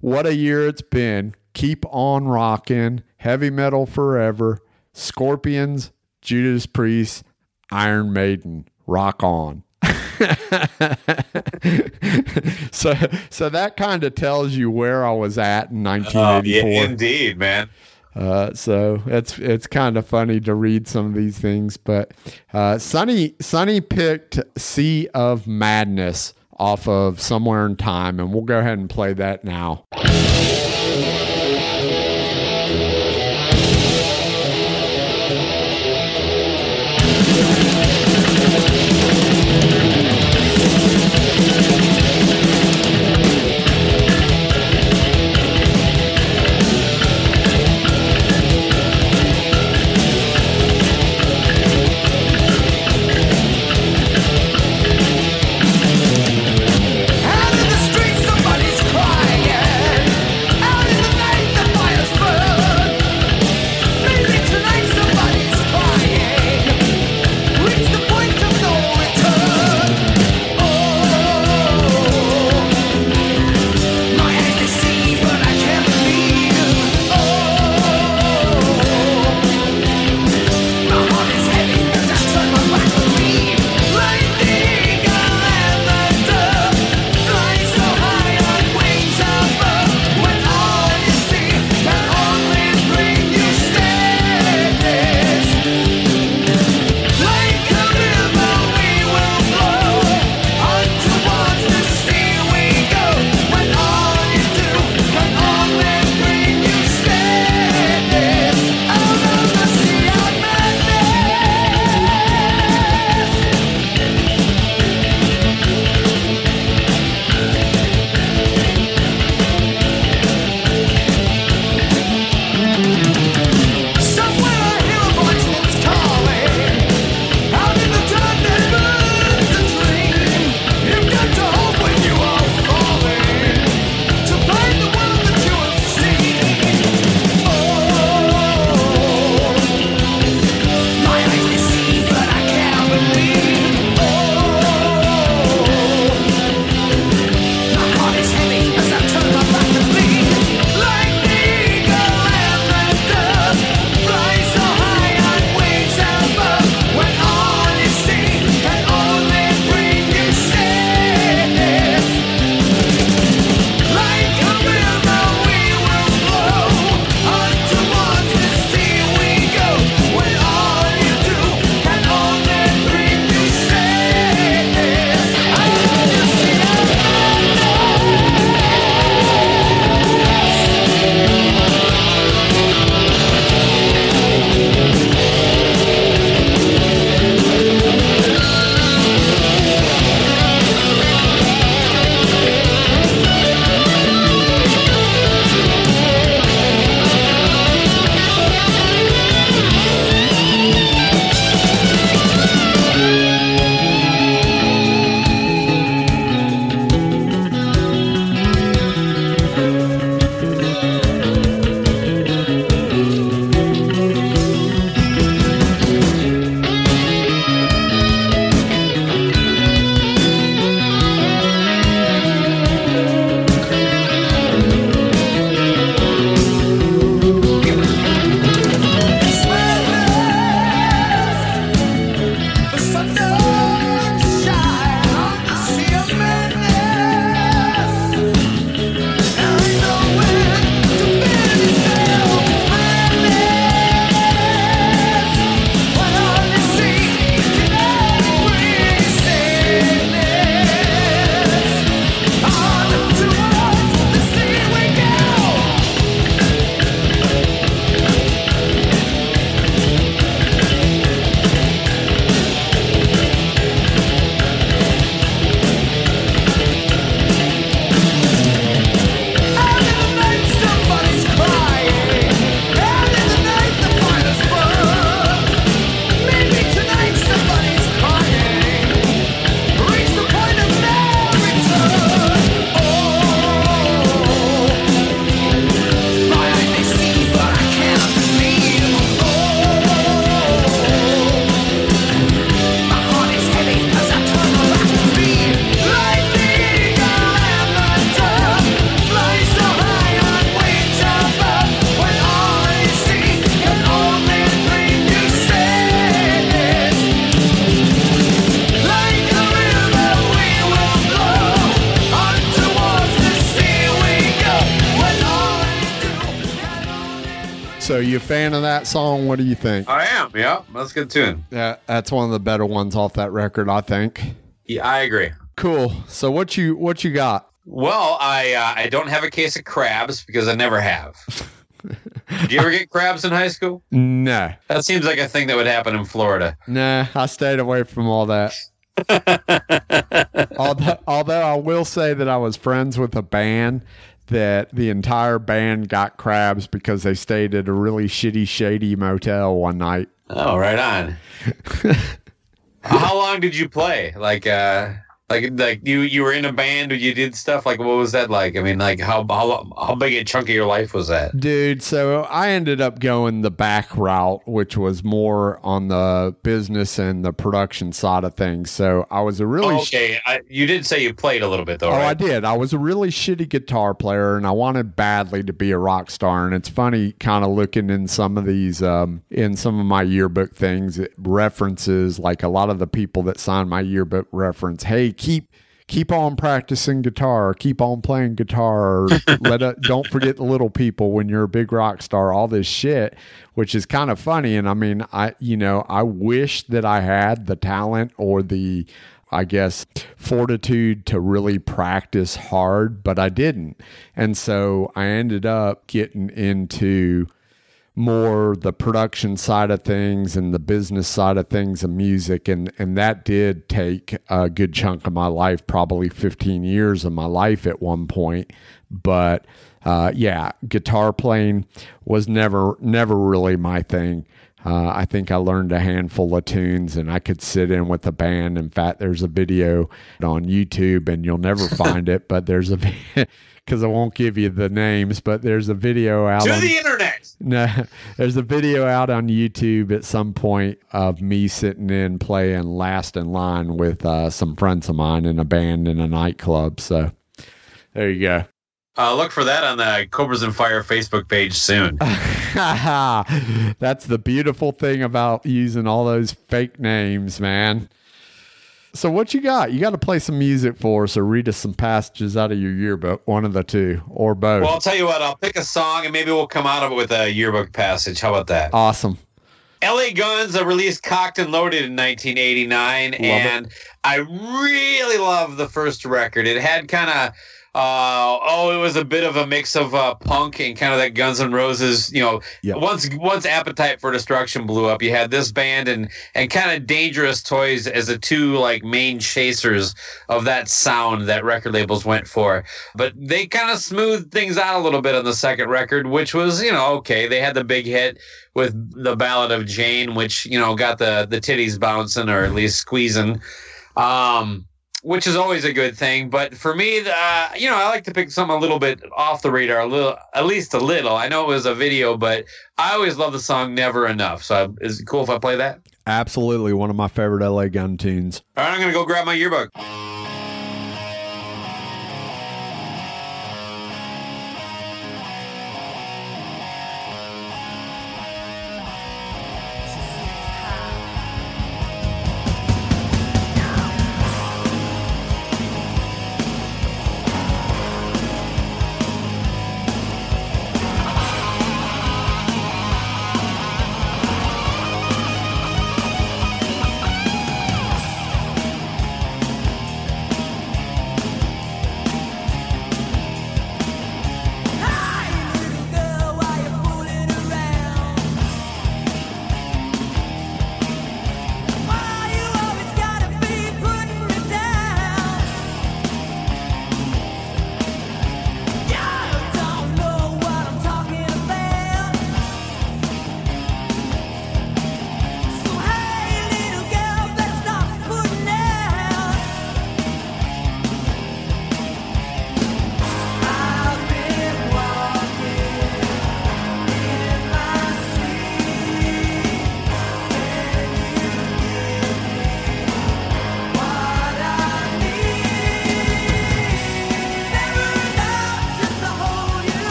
what a year it's been. Keep on rocking. Heavy metal forever. Scorpions, Judas Priest, Iron Maiden. Rock on." so so that kind of tells you where I was at in Oh, 1984. yeah, indeed, man. Uh, so it's it's kind of funny to read some of these things, but uh, Sonny Sonny picked "Sea of Madness" off of "Somewhere in Time," and we'll go ahead and play that now. That song? What do you think? I am. Yeah, that's a good tune. Yeah, that's one of the better ones off that record, I think. Yeah, I agree. Cool. So what you what you got? Well, I uh, I don't have a case of crabs because I never have. Did you ever get crabs in high school? Nah, That seems like a thing that would happen in Florida. nah. I stayed away from all that. although, although I will say that I was friends with a band that the entire band got crabs because they stayed at a really shitty, shady motel one night. Oh, right on. How long did you play? Like, uh, like, like you you were in a band or you did stuff. Like, what was that like? I mean, like, how how how big a chunk of your life was that? Dude, so I ended up going the back route, which was more on the business and the production side of things. So I was a really Oh, okay, I, you did say you played a little bit though, Oh, I did. I was a really shitty guitar player, and I wanted badly to be a rock star. And it's funny, kind of looking in some of these, um, in some of my yearbook things, it references like a lot of the people that signed my yearbook reference, "Hey, keep." Keep on practicing guitar. Keep on playing guitar. Let it, don't forget the little people when you're a big rock star. All this shit, which is kind of funny. And I mean, I you know, I wish that I had the talent or the I guess, fortitude to really practice hard, but I didn't. And so I ended up getting into more the production side of things and the business side of things of music and and that did take a good chunk of my life probably 15 years of my life at one point but uh, yeah guitar playing was never never really my thing uh, I think I learned a handful of tunes and I could sit in with the band. In fact, there's a video on YouTube and you'll never find it, but there's a because I won't give you the names, but there's a video out To on the internet. no, there's a video out on YouTube at some point of me sitting in playing last in line with uh, some friends of mine in a band in a nightclub. So there you go. Uh, look for that on the Cobras and Fire Facebook page soon. That's the beautiful thing about using all those fake names, man. So what you got? You got to play some music for us or read us some passages out of your yearbook, one of the two or both. Well, I'll tell you what. I'll pick a song and maybe we'll come out of it with a yearbook passage. How about that? awesome. LA Guns uh, released Cocked and Loaded in 1989, and I really love the first record. It had kind of. Uh, oh, it was a bit of a mix of uh, punk and kind of that Guns N' Roses. You know, Yeah. once once Appetite for Destruction blew up, you had this band and and kind of Dangerous Toys as the two like main chasers of that sound that record labels went for. But they kind of smoothed things out a little bit on the second record, which was you know okay. They had the big hit with the Ballad of Jane, which you know got the the titties bouncing or at least squeezing. Um, which is always a good thing. But for me, uh, you know, I like to pick something a little bit off the radar, a little, at least a little. I know it was a video, but I always love the song "Never Enough." So, is it cool if I play that? Absolutely one of my favorite LA gun tunes. All right, I'm gonna go grab my yearbook.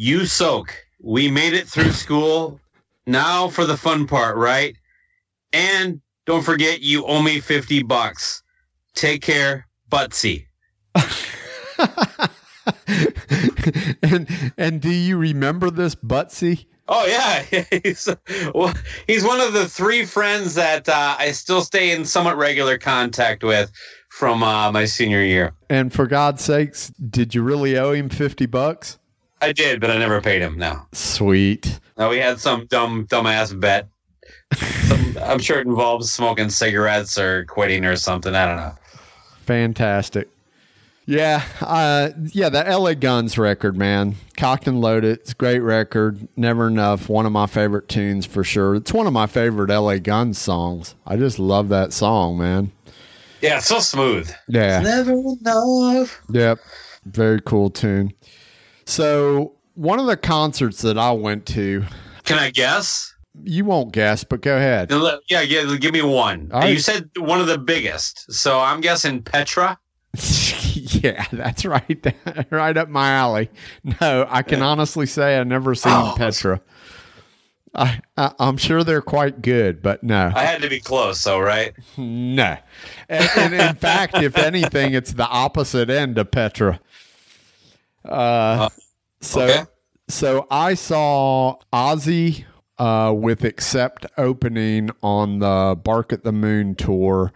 You soak. We made it through school. Now for the fun part, right? And don't forget, you owe me 50 bucks. Take care, Butsy. and and do you remember this Butsy? Oh yeah, he's well, he's one of the three friends that uh, I still stay in somewhat regular contact with from uh, my senior year. And for God's sakes, did you really owe him fifty bucks? I did, but I never paid him. No, Sweet. no, we had some dumb dumbass bet. Some, I'm sure it involves smoking cigarettes or quitting or something. I don't know. Fantastic. Yeah, uh, yeah, the LA Guns record, man. Cocked and Loaded. It's a great record. Never Enough. One of my favorite tunes for sure. It's one of my favorite LA Guns songs. I just love that song, man. Yeah, it's so smooth. Yeah. Never enough. Yep. Very cool tune. So, one of the concerts that I went to, Can I guess? you won't guess, but go ahead. Yeah, yeah. Give me one. Right. You said one of the biggest, so I'm guessing Petra. yeah, that's right. right up my alley. No, I can honestly say I've never seen Oh. Petra. I, I, I'm sure they're quite good, but no. I had to be close, though, right? No. And, and in fact, if anything, it's the opposite end of Petra. Uh, so, okay. so I saw Ozzy uh, with Accept opening on the Bark at the Moon tour.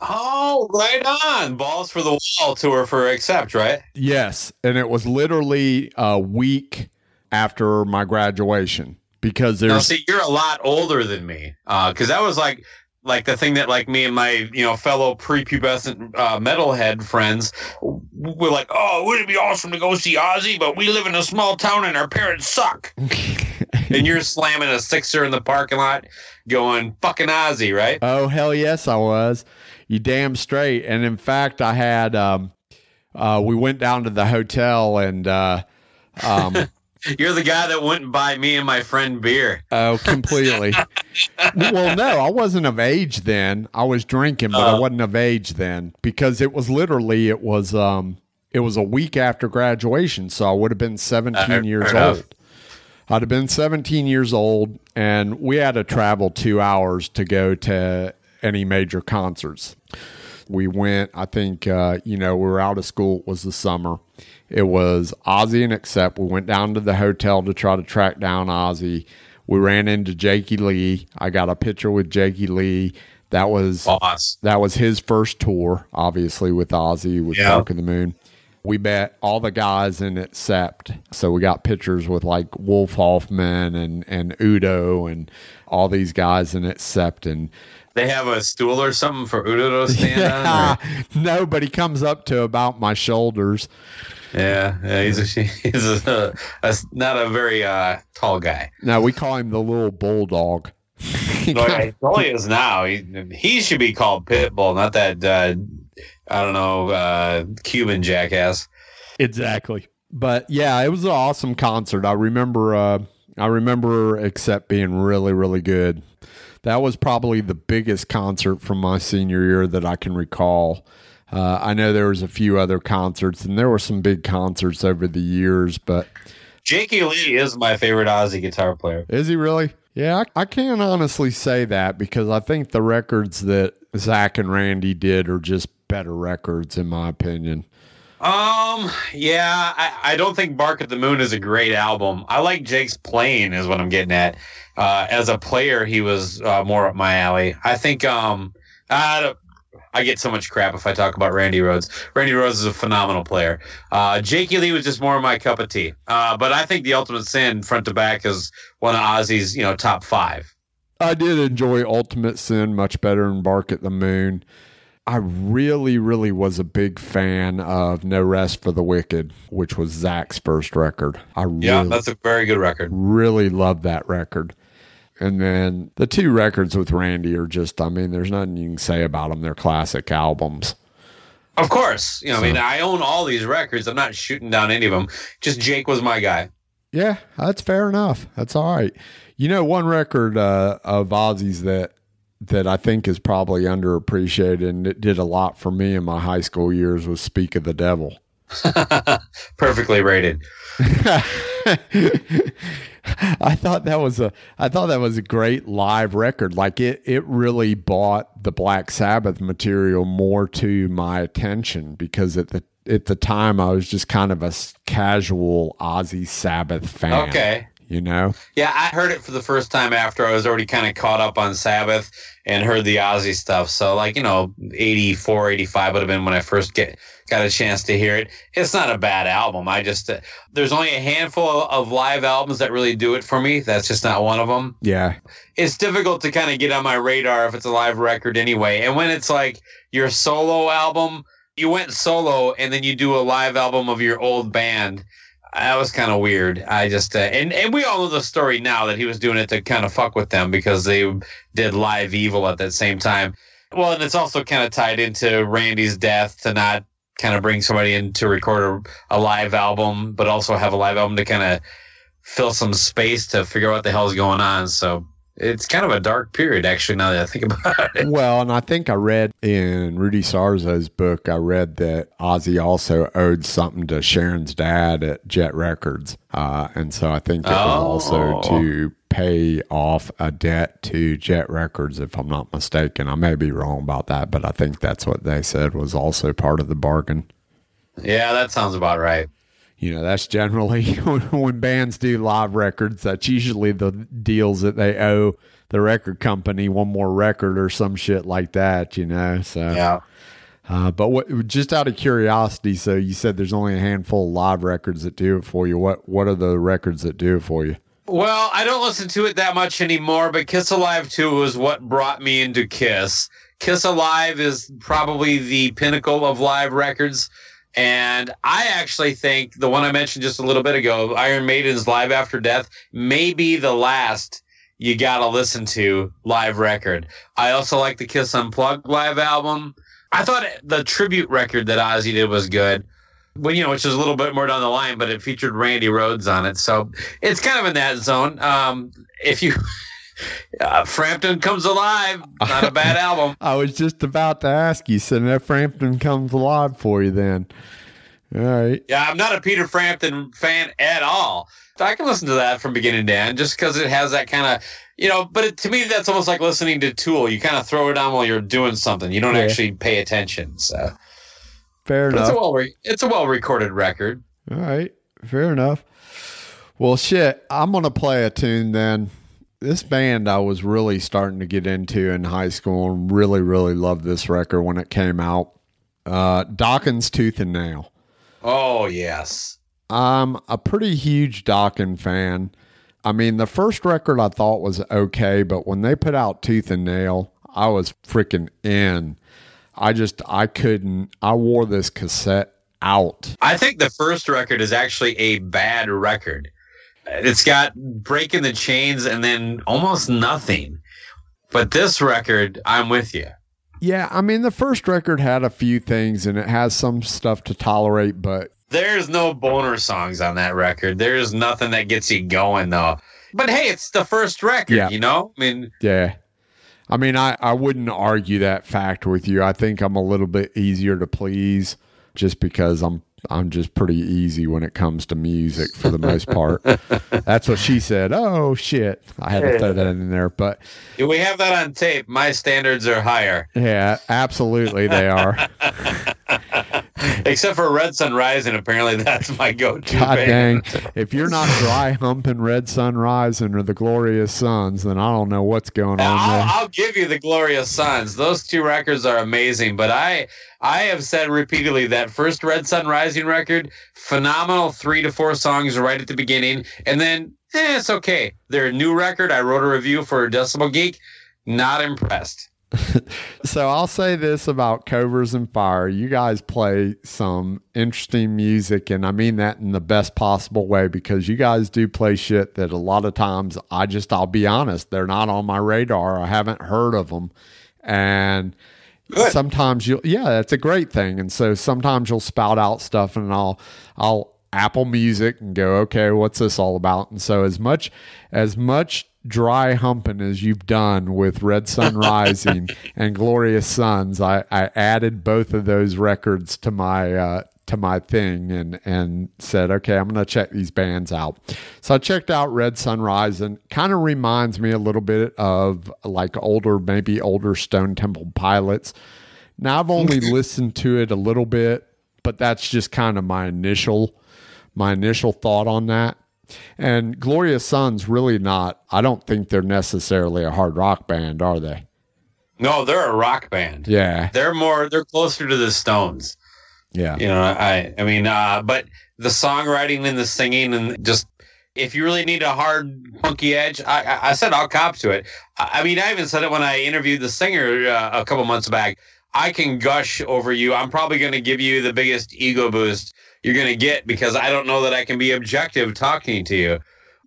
Oh, right on. Balls for the Wall tour for Accept, right? Yes, and it was literally a week after my graduation because Now, there's see, you're a lot older than me, Uh, because that was like like the thing that like me and my you know fellow prepubescent uh, metalhead friends were like, oh, wouldn't it be awesome to go see Ozzy? But we live in a small town and our parents suck. and you're slamming a sixer in the parking lot, going fucking Ozzy, right? Oh hell yes, I was. You damn straight. And in fact, I had um, uh, we went down to the hotel and uh, um, You're the guy that wouldn't buy me and my friend beer. oh, completely. well, no, I wasn't of age then. I was drinking, but I Oh. wasn't of age then because it was literally it was um it was a week after graduation, so I would have been seventeen Uh, years fair enough. old. I'd have been 17 years old, and we had to travel two hours to go to any major concerts. We went, I think, uh, you know, we were out of school. It was the summer. It was Ozzy and Accept. We went down to the hotel to try to track down Ozzy. We ran into Jakey Lee. I got a picture with Jakey Lee. That was Boss. that was his first tour, obviously with Ozzy with Yeah. Dark of the Moon. We met all the guys in Accept so we got pictures with like Wolf Hoffmann and and Udo and all these guys in Accept and They have a stool or something for Udo to stand on. yeah, or- no, but he comes up to about my shoulders. Yeah, yeah, he's a, he's a, a not a very uh, tall guy. Now we call him the little bulldog. No, he only is now. He he should be called Pitbull, not that uh, I don't know uh, Cuban jackass. Exactly. But yeah, it was an awesome concert. I remember uh I remember Accept being really, really good. That was probably the biggest concert from my senior year that I can recall. Uh, I know there was a few other concerts, and there were some big concerts over the years. But Jakey Lee is my favorite Ozzy guitar player. is he really? Yeah, I, I can't honestly say that because I think the records that Zakk and Randy did are just better records, in my opinion. Um, yeah, I, I don't think Bark at the Moon is a great album. I like Jake's playing, is what I'm getting at. Uh, as a player, he was uh, more up my alley. I think um, I, I get so much crap if I talk about Randy Rhoads. Randy Rhoads is a phenomenal player. Uh, Jakey Lee was just more of my cup of tea. Uh, but I think The Ultimate Sin, front to back, is one of Ozzy's, you know, top five. I did enjoy Ultimate Sin much better than Bark at the Moon. I really, really was a big fan of No Rest for the Wicked, which was Zakk's first record. I Yeah, really, that's a very good record. really loved that record. And then the two records with Randy are just, I mean, there's nothing you can say about them. They're classic albums. Of course, you know, I mean, I own all these records. I'm not shooting down any of them. Just Jake was my guy. Yeah, that's fair enough. That's all right. You know, one record uh, of Ozzy's that that I think is probably underappreciated and it did a lot for me in my high school years was "Speak of the Devil." Perfectly rated. I thought that was a I thought that was a great live record. Like it it really brought the Black Sabbath material more to my attention because at the at the time I was just kind of a casual Ozzy Sabbath fan. Okay. You know? Yeah, I heard it for the first time after I was already kind of caught up on Sabbath and heard the Ozzy stuff. So, like, you know, 84, 85 would have been when I first get got a chance to hear it. It's not a bad album. I just, uh, there's only a handful of live albums that really do it for me. That's just not one of them. Yeah. It's difficult to kind of get on my radar if it's a live record anyway. And when it's like your solo album, you went solo and then you do a live album of your old band. That was kind of weird. I just uh, and and we all know the story now that he was doing it to kind of fuck with them because they did Live Evil at that same time. Well, and it's also kind of tied into Randy's death to not kind of bring somebody in to record a, a live album, but also have a live album to kind of fill some space to figure out what the hell's going on. So it's kind of a dark period, actually. Now that I think about it. Well, and I think I read in Rudy Sarzo's book, I read that Ozzy also owed something to Sharon's dad at Jet Records. Uh, and so I think it was Oh. also to pay off a debt to Jet Records, if I'm not mistaken. I may be wrong about that, but I think that's what they said was also part of the bargain. Yeah, that sounds about right. You know, that's generally when bands do live records, that's usually the deals that they owe the record company one more record or some shit like that, you know? So, Yeah. uh, but what, just out of curiosity, so you said there's only a handful of live records that do it for you. What, what are the records that do it for you? Well, I don't listen to it that much anymore, but Kiss Alive 2 was what brought me into Kiss. Kiss Alive is probably the pinnacle of live records. And I actually think the one I mentioned just a little bit ago, Iron Maiden's Live After Death, may be the last you got to listen to live record. I also like the Kiss Unplugged live album. I thought the tribute record that Ozzy did was good. Well, you know, which is a little bit more down the line, but it featured Randy Rhoads on it. So it's kind of in that zone. Um, if you, uh, Frampton Comes Alive, not a bad album. I was just about to ask you, so that Frampton comes alive for you then. All right. Yeah, I'm not a Peter Frampton fan at all. I can listen to that from beginning to end just because it has that kind of, you know, but it, to me, that's almost like listening to Tool. You kind of throw it on while you're doing something. You don't Yeah. actually pay attention. So Fair but it's enough. a well, re- it's a well recorded record. All right, fair enough. Well, shit, I'm gonna play a tune then. This band I was really starting to get into in high school and really, really loved this record when it came out. Uh, Dokken Tooth and Nail. Oh, yes. I'm a pretty huge Dokken fan. I mean, the first record I thought was okay, but when they put out Tooth and Nail, I was freaking in. I just, I couldn't, I wore this cassette out. I think the first record is actually a bad record. It's got Breaking the Chains and then almost nothing. But this record, I'm with you. Yeah, I mean, the first record had a few things and it has some stuff to tolerate, but There's no boner songs on that record. There's nothing that gets you going, though. But hey, it's the first record, Yeah. you know? I mean, yeah. I mean, I, I wouldn't argue that fact with you. I think I'm a little bit easier to please just because I'm I'm just pretty easy when it comes to music for the most part. That's what she said. Oh shit. I had to throw that in there. But we have that on tape. My standards are higher. yeah, absolutely they are. Except for Red Sun Rising, apparently that's my go-to. God band. dang. If you're not dry humping Red Sun Rising or the Glorious Sons, then I don't know what's going on I'll, there. I'll give you the Glorious Sons. Those two records are amazing. But I, I have said repeatedly that first Red Sun Rising record, phenomenal. Three to four songs right at the beginning, and then eh, it's okay. Their new record, I wrote a review for Decibel Geek. Not impressed. So I'll say this about Cobras and Fire. You guys play some interesting music, and I mean that in the best possible way because you guys do play shit that a lot of times I just, I'll be honest, they're not on my radar. I haven't heard of them. And Good. sometimes you'll, yeah, that's a great thing. And so sometimes you'll spout out stuff and I'll, I'll Apple Music and go, okay, what's this all about? And so as much, as much dry humping as you've done with Red Sun Rising and Glorious Sons, I, I added both of those records to my uh, to my thing and and said, okay, I'm going to check these bands out. So I checked out Red Sunrise and kind of reminds me a little bit of like older, maybe older Stone Temple Pilots. Now I've only listened to it a little bit, but that's just kind of my initial my initial thought on that. And Glorious Sons really not. I don't think they're necessarily a hard rock band, are they? No, they're a rock band. Yeah, They're more. They're closer to the Stones. Yeah, You know, I. I mean, uh, but the songwriting and the singing and just. If you really need a hard, punky edge, I, I, said I'll cop to it. I, I mean, I even said it when I interviewed the singer uh, a couple months back. I can gush over you. I'm probably going to give you the biggest ego boost you're going to get because I don't know that I can be objective talking to you,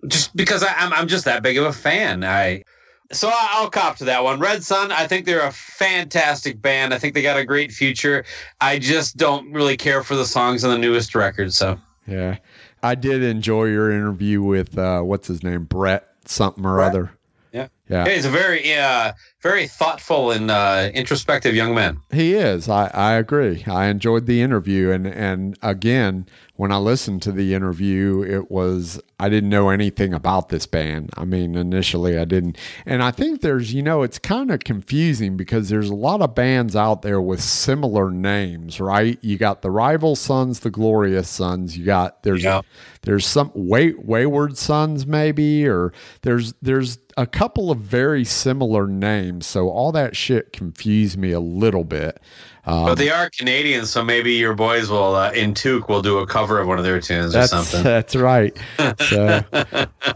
just because I, I'm I'm just that big of a fan. I so I'll cop to that one. Red Sun, I think they're a fantastic band. I think they got a great future. I just don't really care for the songs on the newest record. So yeah. I did enjoy your interview with uh, what's his name, Brett something or Brett. other. yeah, Yeah, he's a very uh, very thoughtful and uh, introspective young man. He is. I, I agree. I enjoyed the interview, and and again, when I listened to the interview, it was I didn't know anything about this band. I mean, initially I didn't, and I think there's you know it's kind of confusing because there's a lot of bands out there with similar names, right? You got the Rival Sons, the Glorious Sons. You got there's Yeah. there's some way, wayward sons maybe or there's there's a couple of very similar names so all that shit confused me a little bit um, But they are Canadians, so maybe your boys will uh, in Toque will do a cover of one of their tunes or something. that's right so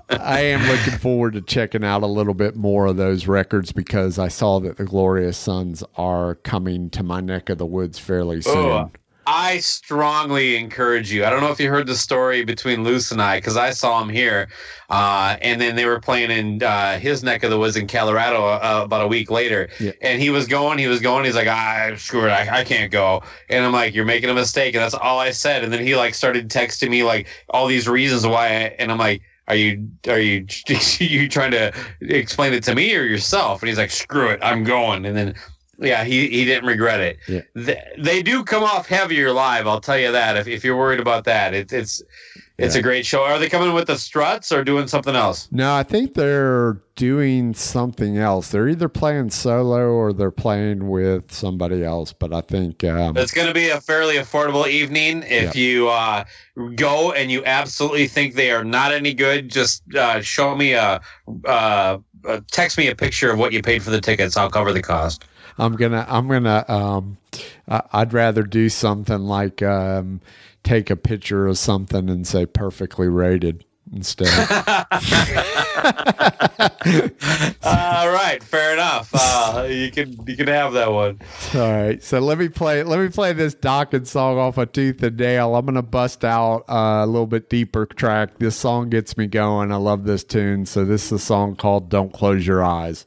i am looking forward to checking out a little bit more of those records because i saw that the glorious sons are coming to my neck of the woods fairly soon Oh, I strongly encourage you. I don't know if you heard the story between Luce and I, because I saw him here, uh, and then they were playing in uh, his neck of the woods in Colorado uh, about a week later. Yeah. And he was going, he was going. He's like, "I screw it, I, I can't go. And I'm like, you're making a mistake, and that's all I said. And then he like started texting me like all these reasons why, I, and I'm like. Are you are you you trying to explain it to me or yourself? And he's like, "Screw it, I'm going." And then, yeah, he, he didn't regret it Yeah. they, they do come off heavier live. I'll tell you that. If, if you're worried about that, it's it's it's Yeah. a great show. Are they coming with the struts or doing something else? no i think they're doing something else they're either playing solo or they're playing with somebody else but i think um, It's going to be a fairly affordable evening. If you uh, go and you absolutely think they are not any good, just uh, show me a uh, uh, text me a picture of what you paid for the tickets. I'll cover the cost. I'm gonna I'm gonna um I- I'd rather do something like um take a picture of something and say perfectly rated instead. All right, fair enough. Uh, you can you can have that one. All right. So let me play let me play this Dokken song off of Tooth and Nail. I'm gonna bust out uh, a little bit deeper track. This song gets me going. I love this tune. So this is a song called Don't Close Your Eyes.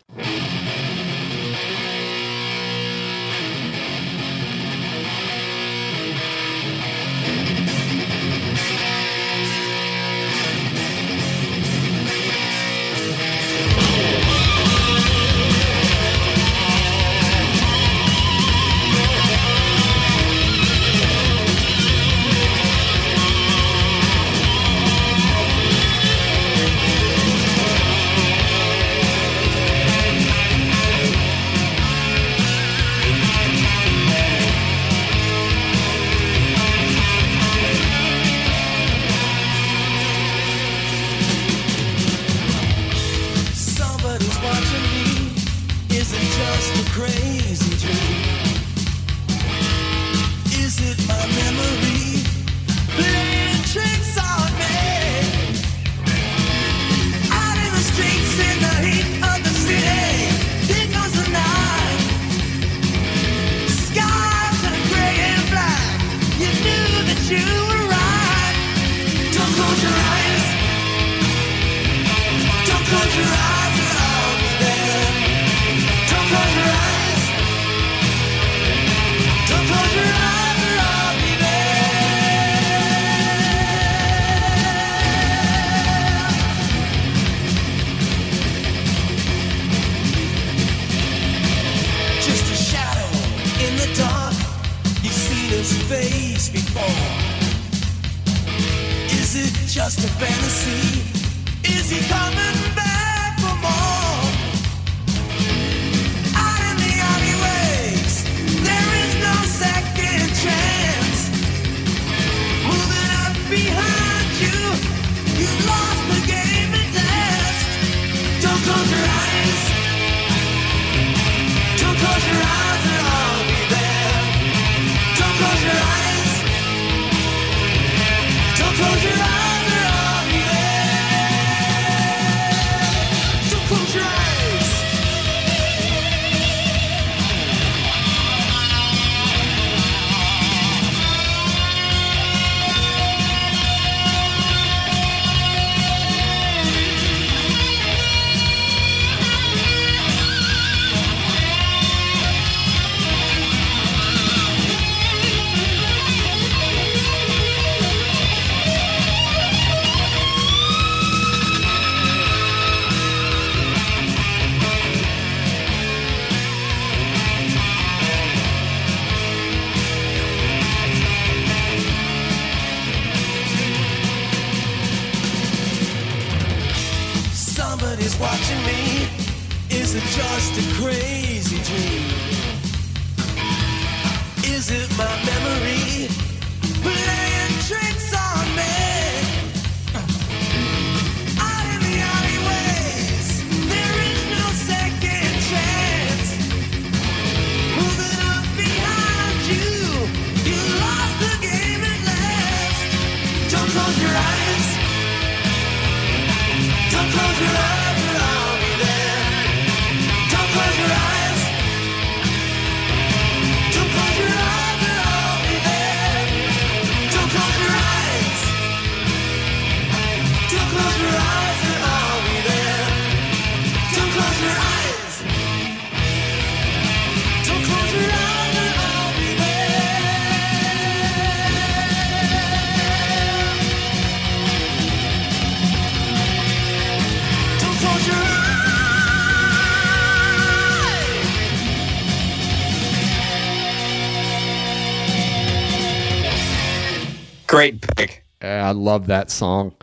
I love that song.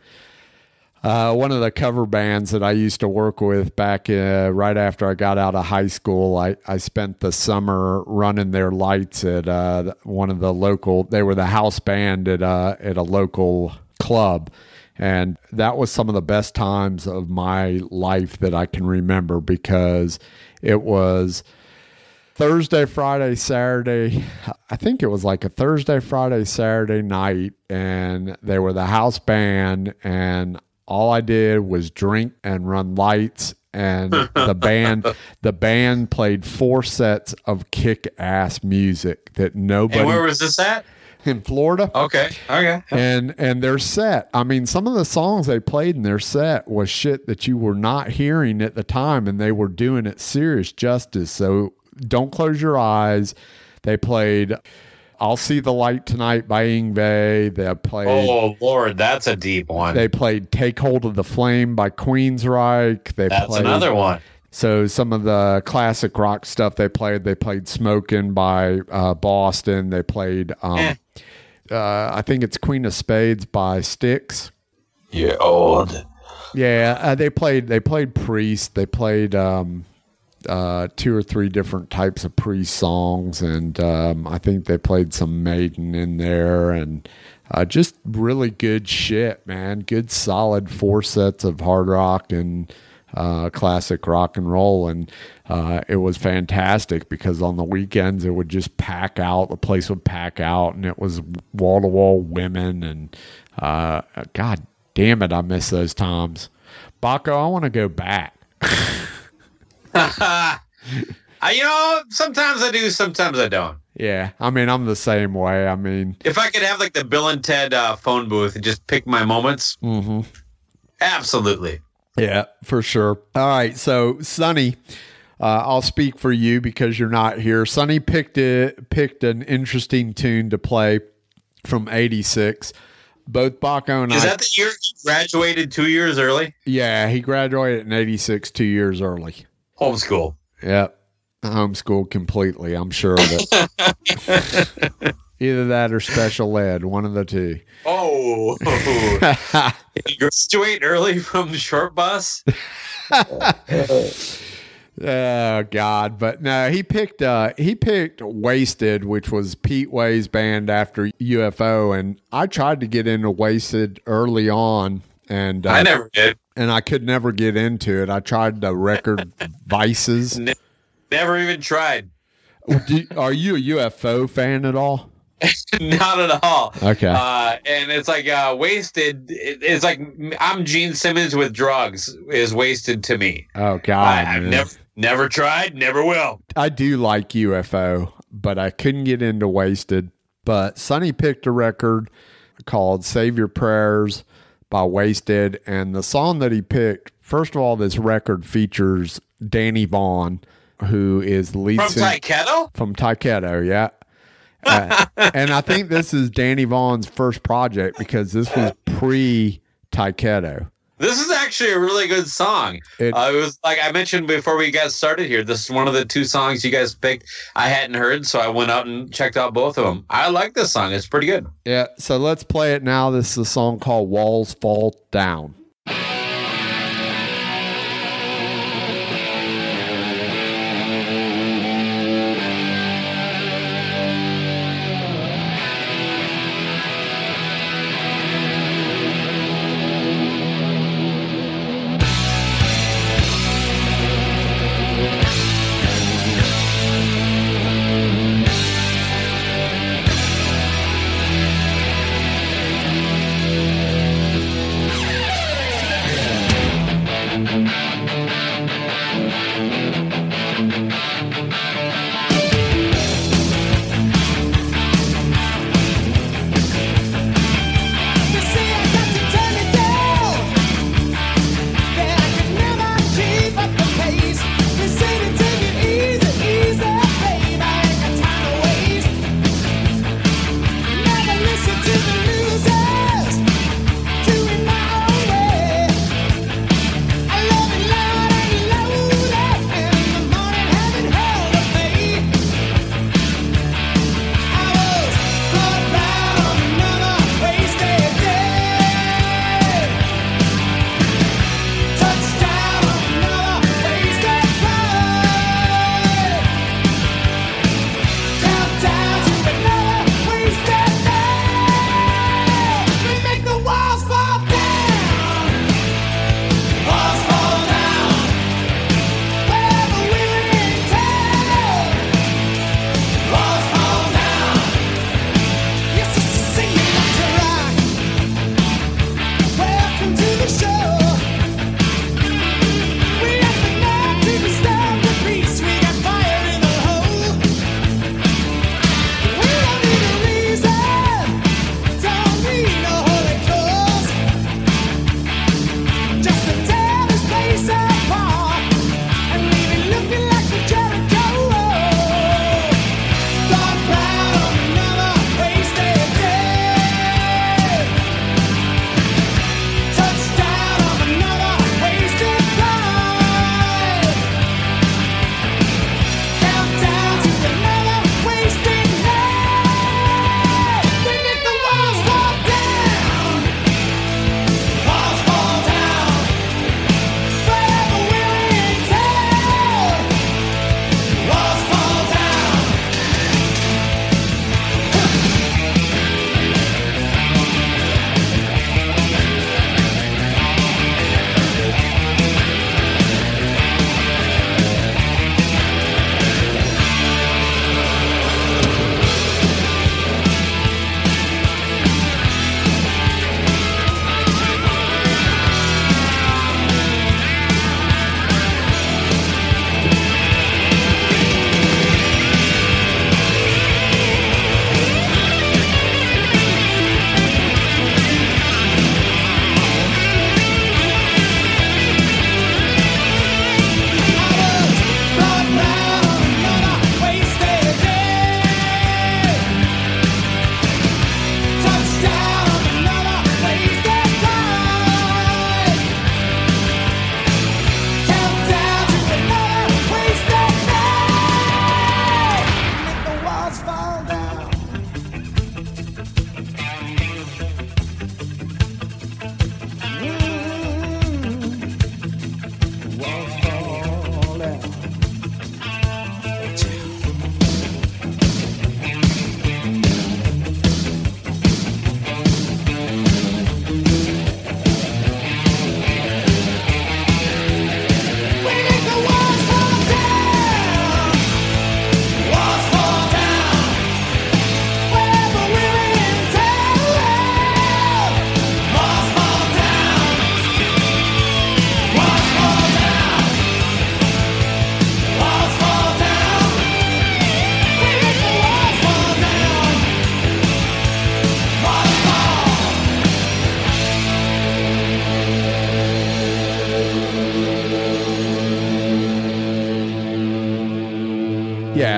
Uh, one of the cover bands that I used to work with back uh, right after I got out of high school, I, I spent the summer running their lights at uh, one of the local. They were the house band at uh, at a local club, and that was some of the best times of my life that I can remember because it was Thursday, Friday, Saturday. I think it was like a Thursday, Friday, Saturday night, and they were the house band, and all I did was drink and run lights. And the band, the band played four sets of kick-ass music that nobody And where was this at? in Florida. Okay. Okay. And and their set, I mean, some of the songs they played in their set was shit that you were not hearing at the time, and they were doing it serious justice. So don't close your eyes. They played "I'll See the Light Tonight" by Yngwie. They played. Oh Lord, that's a deep one. They played "Take Hold of the Flame" by Queensryche. They that's played, another one. So some of the classic rock stuff they played, they played "Smoking" by uh, Boston. They played, um, Eh. uh, I think it's "Queen of Spades" by Styx. You're old. Yeah, uh, they played. They played Priest. They played um, uh, two or three different types of pre songs, and um, I think they played some Maiden in there, and uh, just really good shit, man. Good solid four sets of hard rock and uh, classic rock and roll, and uh, it was fantastic because on the weekends it would just pack out. The place would pack out, and it was wall to wall women, and uh, God damn it, I miss those times. Bakko, I want to go back. I, you know, sometimes I do, sometimes I don't. Yeah, I mean, I'm the same way. I mean, If I could have like the Bill and Ted uh, phone booth and just pick my moments, mhm. absolutely. yeah, for sure. All right, so Sonny, uh, I'll speak for you because you're not here. Sonny picked it, picked an interesting tune to play from '86. Both Bakko and Is I, that the year he graduated two years early? yeah, he graduated in '86, two years early. Homeschool. Yep. Homeschooled completely, I'm sure of it. Either that or special ed, one of the two. Oh, graduate early from the short bus. Oh God, but no, he picked uh he picked Wasted, which was Pete Way's band after UFO, and I tried to get into Wasted early on, and uh, I never did. and I could never get into it. I tried the record Vices. Never even tried. Do, are you a UFO fan at all? Not at all. Okay. Uh, and it's like uh, wasted. it- It's like I'm Gene Simmons with drugs is wasted to me. Oh God, I, I've never never tried, never will. I do like UFO, but I couldn't get into Wasted. But Sonny picked a record called Save Your Prayers by Wasted. And the song that he picked, first of all, this record features Danny Vaughn, who is lead From singer Tyketto? from Tyketto, yeah. Uh, and I think this is Danny Vaughn's first project because this was pre Tyketto. This is actually a really good song. It- uh, it was like I mentioned before we got started here. This is one of the two songs you guys picked. I hadn't heard, so I went out and checked out both of them. I like this song. It's pretty good. Yeah, so let's play it now. This is a song called Walls Fall Down.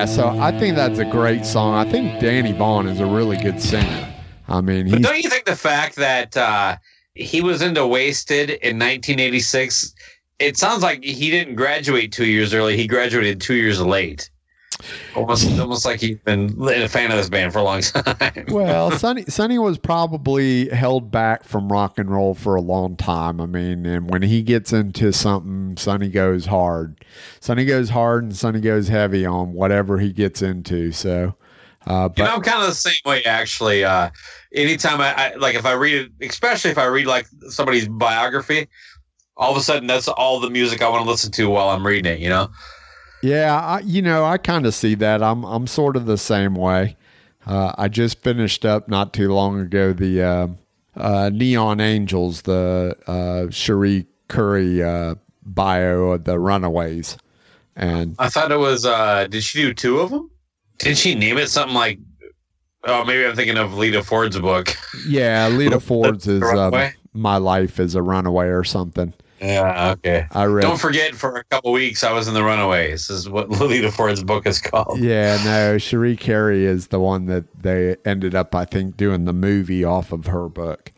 So I think that's a great song. I think Danny Vaughn is a really good singer. I mean, But don't you think the fact that uh, he was into Wasted in 1986, it sounds like he didn't graduate two years early. He graduated two years late. Almost, almost like he's been a fan of this band for a long time. well, Sonny Sonny was probably held back from rock and roll for a long time. I mean, and when he gets into something, Sonny goes hard. Sonny goes hard and Sonny goes heavy on whatever he gets into. So, uh, but You know, I'm kind of the same way actually. Uh, anytime I, I like, if I read it, especially if I read like somebody's biography, all of a sudden that's all the music I want to listen to while I'm reading it. You know, Yeah, I, you know, I kind of see that. I'm I'm sort of the same way. Uh, I just finished up not too long ago the uh, uh, Neon Angels, the uh, Cherie Currie uh, bio of the Runaways, and I thought it was. Uh, did she do two of them? Did she name it something like? Oh, maybe I'm thinking of Lita Ford's book. yeah, Lita Ford's is um, my life is a runaway or something. Yeah. Okay. I read. Don't forget, for a couple weeks, I was in the Runaways. Is what Lita Ford's book is called. yeah, no, Cherie Currie is the one that they ended up, I think, doing the movie off of her book.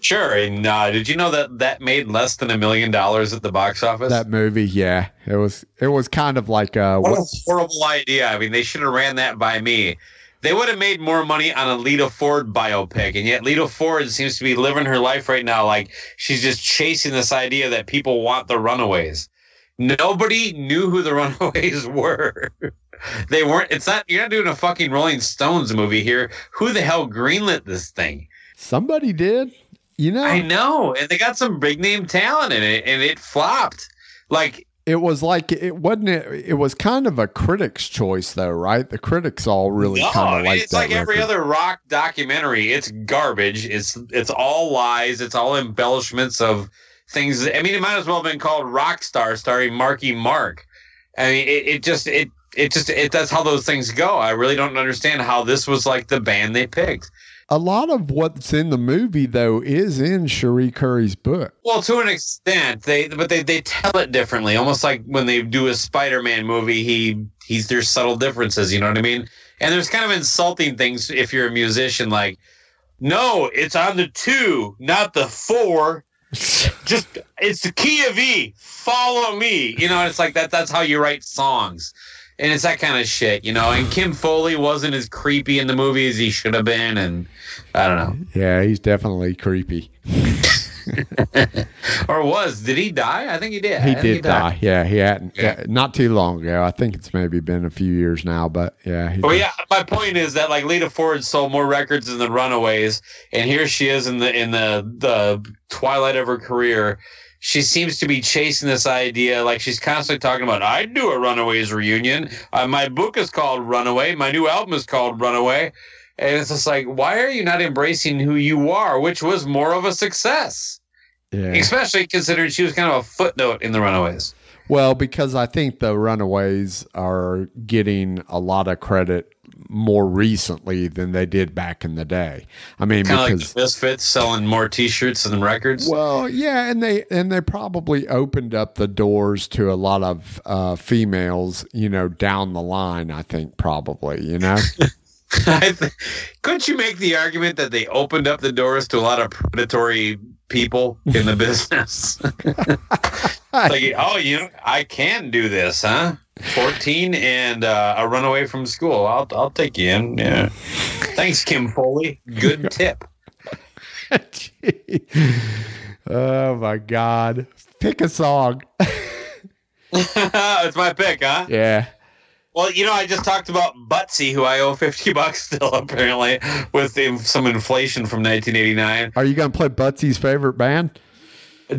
Sure. And uh, did you know that that made less than a million dollars at the box office? That movie, yeah, it was it was kind of like uh, What what, a horrible idea. I mean, they should have ran that by me. They would have made more money on a Lita Ford biopic. And yet, Lita Ford seems to be living her life right now like she's just chasing this idea that people want the Runaways. Nobody knew who the Runaways were. they weren't, it's not, you're not doing a fucking Rolling Stones movie here. Who the hell greenlit this thing? somebody did. You know, I know. And they got some big name talent in it, and it flopped. Like, it was like it wasn't. It, it was kind of a critic's choice, though, right? The critics all really No, kind of like it's that. like every other rock documentary. It's garbage. It's it's all lies. It's all embellishments of things. I mean, it might as well have been called rock star starring Marky Mark. I mean, it, it just it it just it that's how those things go. I really don't understand how this was like the band they picked. A lot of what's in the movie, though, is in Cherie Currie's book. Well, to an extent, they but they, they tell it differently. Almost like when they do a Spider-Man movie, he he's there's subtle differences. You know what I mean? And there's kind of insulting things if you're a musician, like, no, it's on the two, not the four. Just it's the key of E. Follow me. You know, it's like that. That's how you write songs. And it's that kind of shit, you know. And Kim Fowley wasn't as creepy in the movie as he should have been, and I don't know, Yeah, he's definitely creepy. or was. Did he die? I think he did. He did died. die. Yeah, he hadn't. Yeah. yeah, not too long ago. I think it's maybe been a few years now, but yeah. He Well, did. yeah. My point is that like Lita Ford sold more records than the Runaways, and here she is in the in the the twilight of her career. She seems to be chasing this idea, like she's constantly talking about. I'd do a Runaways reunion. Uh, my book is called Runaway. My new album is called Runaway, and it's just like, why are you not embracing who you are, which was more of a success, yeah. especially considering she was kind of a footnote in the Runaways. Well, because I think the Runaways are getting a lot of credit more recently than they did back in the day. I mean, Kind of because the Misfits selling more T-shirts than records. well, yeah, and they and they probably opened up the doors to a lot of uh, females, you know, down the line. I think probably, you know. I th- couldn't you make the argument that they opened up the doors to a lot of predatory people in the business? like, oh, you I can do this, huh? Fourteen and uh, a runaway from school. I'll I'll take you in. Yeah. Thanks, Kim Fowley. Good tip. oh my God! Pick a song. it's my pick, huh? Yeah. Well, you know, I just talked about Butsy, who I owe fifty bucks still, apparently, with the, some inflation from 1989. Are you gonna play Butsy's favorite band?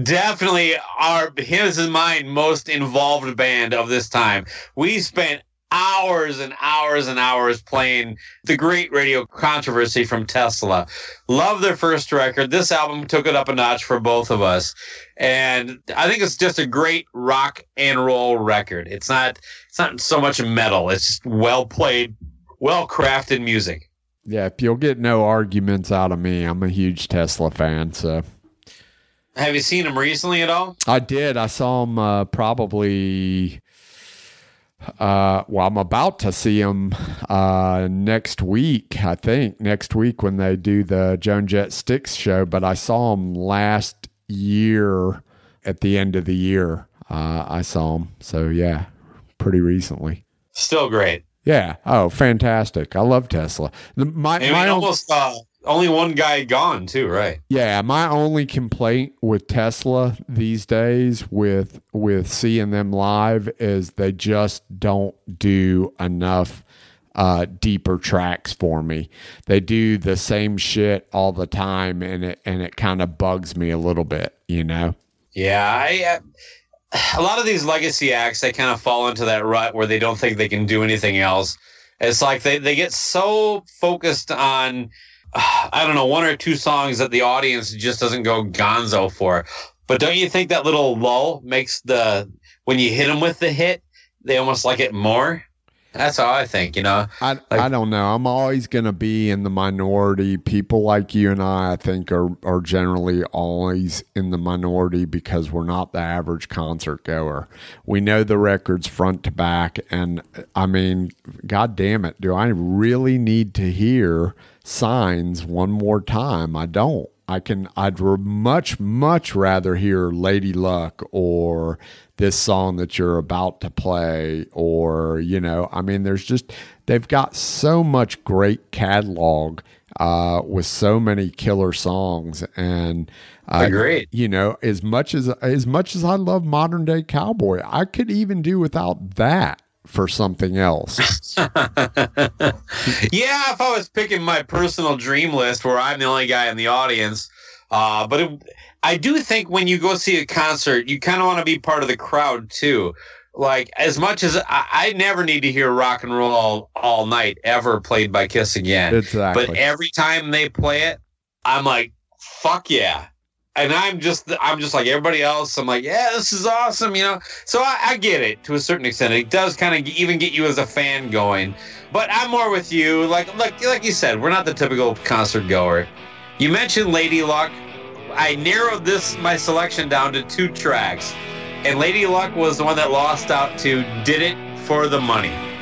definitely our his and mine most involved band of this time. We spent hours and hours and hours playing the great radio controversy from Tesla. Love their first record. This album took it up a notch for both of us. And I think it's just a great rock and roll record. It's not it's not so much metal. It's well played, well crafted music. Yeah, if you'll get no arguments out of me, I'm a huge Tesla fan. So Have you seen them recently at all? I did. I saw him uh, probably Uh, well, I'm about to see him uh, next week. I think next week when they do the Joan Jett Sticks show. But I saw him last year at the end of the year. Uh, I saw him. So yeah, pretty recently. Still great. Yeah. Oh, fantastic. I love Tesla. The, my And my own- almost uh, only one guy gone too, right? Yeah, my only complaint with Tesla these days with with seeing them live is they just don't do enough uh, deeper tracks for me. They do the same shit all the time, and it and it kind of bugs me a little bit, you know. Yeah, I. Uh, a lot of these legacy acts, they kind of fall into that rut where they don't think they can do anything else. It's like they, they get so focused on, I don't know, one or two songs that the audience just doesn't go gonzo for. But don't you think that little lull makes the, when you hit them with the hit, they almost like it more? That's how I think, you know? I I don't know. I'm always going to be in the minority. People like you and I, I think, are are generally always in the minority because we're not the average concert goer. We know the records front to back, and I mean, god damn it, do I really need to hear signs one more time? I don't. I can. I'd much much rather hear Lady Luck or this song that you're about to play, or you know, I mean, there's just they've got so much great catalog uh, with so many killer songs, and uh, Agreed. You know, as much as as much as I love modern day cowboy, I could even do without that for something else. yeah, if I was picking my personal dream list where I'm the only guy in the audience, uh, but it, I do think when you go see a concert, you kind of want to be part of the crowd too. Like as much as I, I never need to hear rock and roll all, all night ever played by Kiss again, exactly. but every time they play it, I'm like, fuck yeah. And I'm just, I'm just like everybody else. I'm like, yeah, this is awesome, you know. So I, I get it to a certain extent. It does kind of even get you as a fan going. But I'm more with you. Like, like, like you said, we're not the typical concert goer. You mentioned Lady Luck. I narrowed this my selection down to two tracks, and Lady Luck was the one that lost out to "Did It for the Money."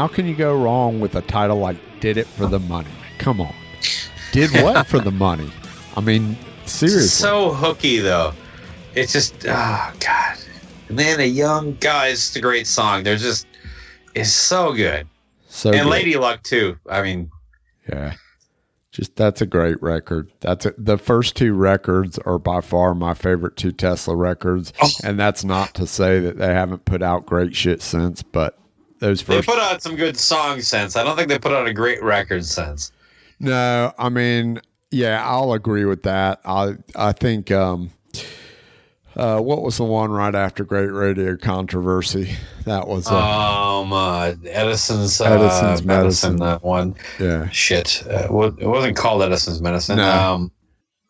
How can you go wrong with a title like Did It for the Money? Come on. Did what for the money? I mean, seriously. So hooky though. It's just oh god. And then a young guy, it's a great song. They're just it's so good. So and good. Lady Luck too. I mean, Yeah. Just that's a great record. That's a, the first two records are by far my favorite two Tesla records, Oh. and that's not to say that they haven't put out great shit since, but those they put out some good song sense. I don't think they put out a great record sense. No, I mean, yeah, I'll agree with that. I I think um uh what was the one right after Great Radio Controversy? That was uh, Um, uh, Edison's uh, Edison's medicine. Medicine. That one. yeah. Shit, uh, it wasn't called Edison's medicine. No. Um,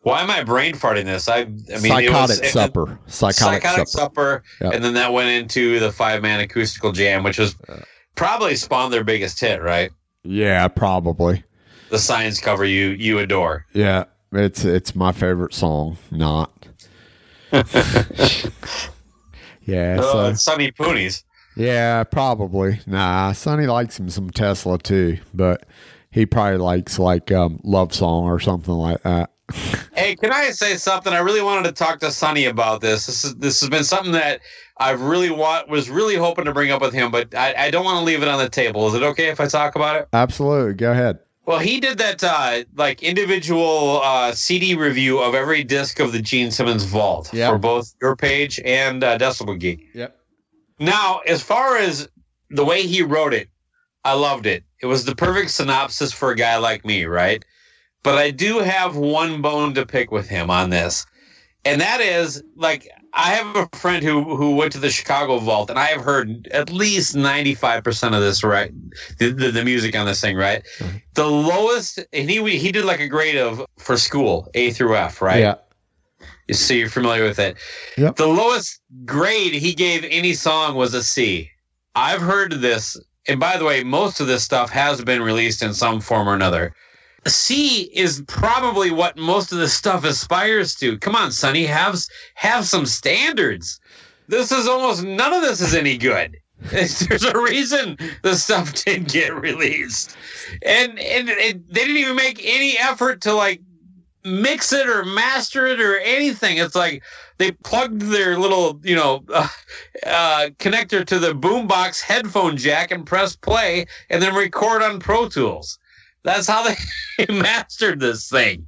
why am I brain farting this? I, I mean, Psychotic it was, Supper. Psychotic, Psychotic Supper. Supper, Yep. and then that went into the five man acoustical jam, which was probably spawned their biggest hit, right? Yeah, probably. The science cover you you adore. Yeah, it's it's my favorite song. Not. yeah. Oh, So it's Sonny Poonies. yeah, probably. Nah, Sonny likes him some Tesla too, but he probably likes like um, love song or something like that. Hey, can I say something? I really wanted to talk to Sonny about this. This is this has been something that I've really want was really hoping to bring up with him, but I, I don't want to leave it on the table. Is it okay if I talk about it? Absolutely. Go ahead. Well, he did that uh, like individual uh, CD review of every disc of the Gene Simmons Vault Yeah. for both your page and uh, Decibel Geek. Yep. Now, as far as the way he wrote it, I loved it. It was the perfect synopsis for a guy like me, right? But I do have one bone to pick with him on this. And that is like I have a friend who who went to the Chicago Vault and I have heard at least 95% of this right the, the, the music on this thing, right? Mm-hmm. The lowest and he he did like a grade of for school, A through F, right? Yeah. So you're familiar with it. Yep. The lowest grade he gave any song was a C. I've heard this, and by the way, most of this stuff has been released in some form or another. C is probably what most of this stuff aspires to. Come on, Sonny, have have some standards. This is almost none of this is any good. There's a reason the stuff didn't get released, and and they didn't even make any effort to like mix it or master it or anything. It's like they plugged their little, you know, uh, uh, connector to the boombox headphone jack and press play and then record on Pro Tools. That's how they mastered this thing.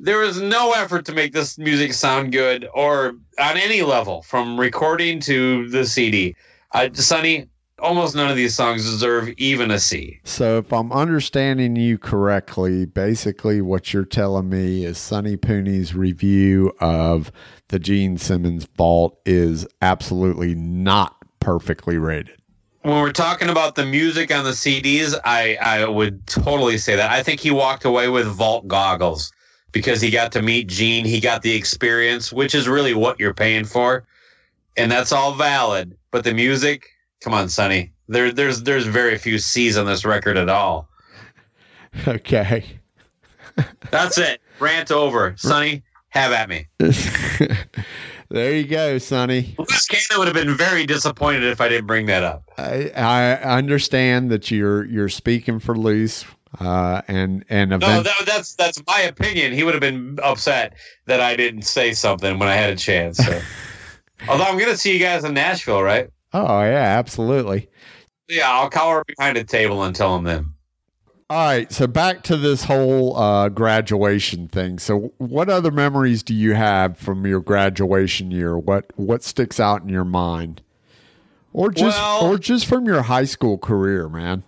There was no effort to make this music sound good or on any level from recording to the CD. Uh, Sonny, almost none of these songs deserve even a C. So if I'm understanding you correctly, basically what you're telling me is Sonny Pooney's review of the Gene Simmons Vault is absolutely not perfectly rated. When we're talking about the music on the CDs, I, I would totally say that. I think he walked away with Vault goggles because he got to meet Gene. He got the experience, which is really what you're paying for. And that's all valid. But the music, come on, Sonny. There, there's there's very few C's on this record at all. Okay. That's it. Rant over. Sonny, have at me. there you go, Sonny. Loose Cannon would have been very disappointed if I didn't bring that up. I, I understand that you're you're speaking for loose, uh, and and No, that, that's that's my opinion. He would have been upset that I didn't say something when I had a chance. So. Although I'm going to see you guys in Nashville, right? oh yeah, absolutely. Yeah, I'll cower behind a table and tell him then. All right, so back to this whole uh, graduation thing. So, what other memories do you have from your graduation year? What what sticks out in your mind, or just Well- or just from your high school career, man?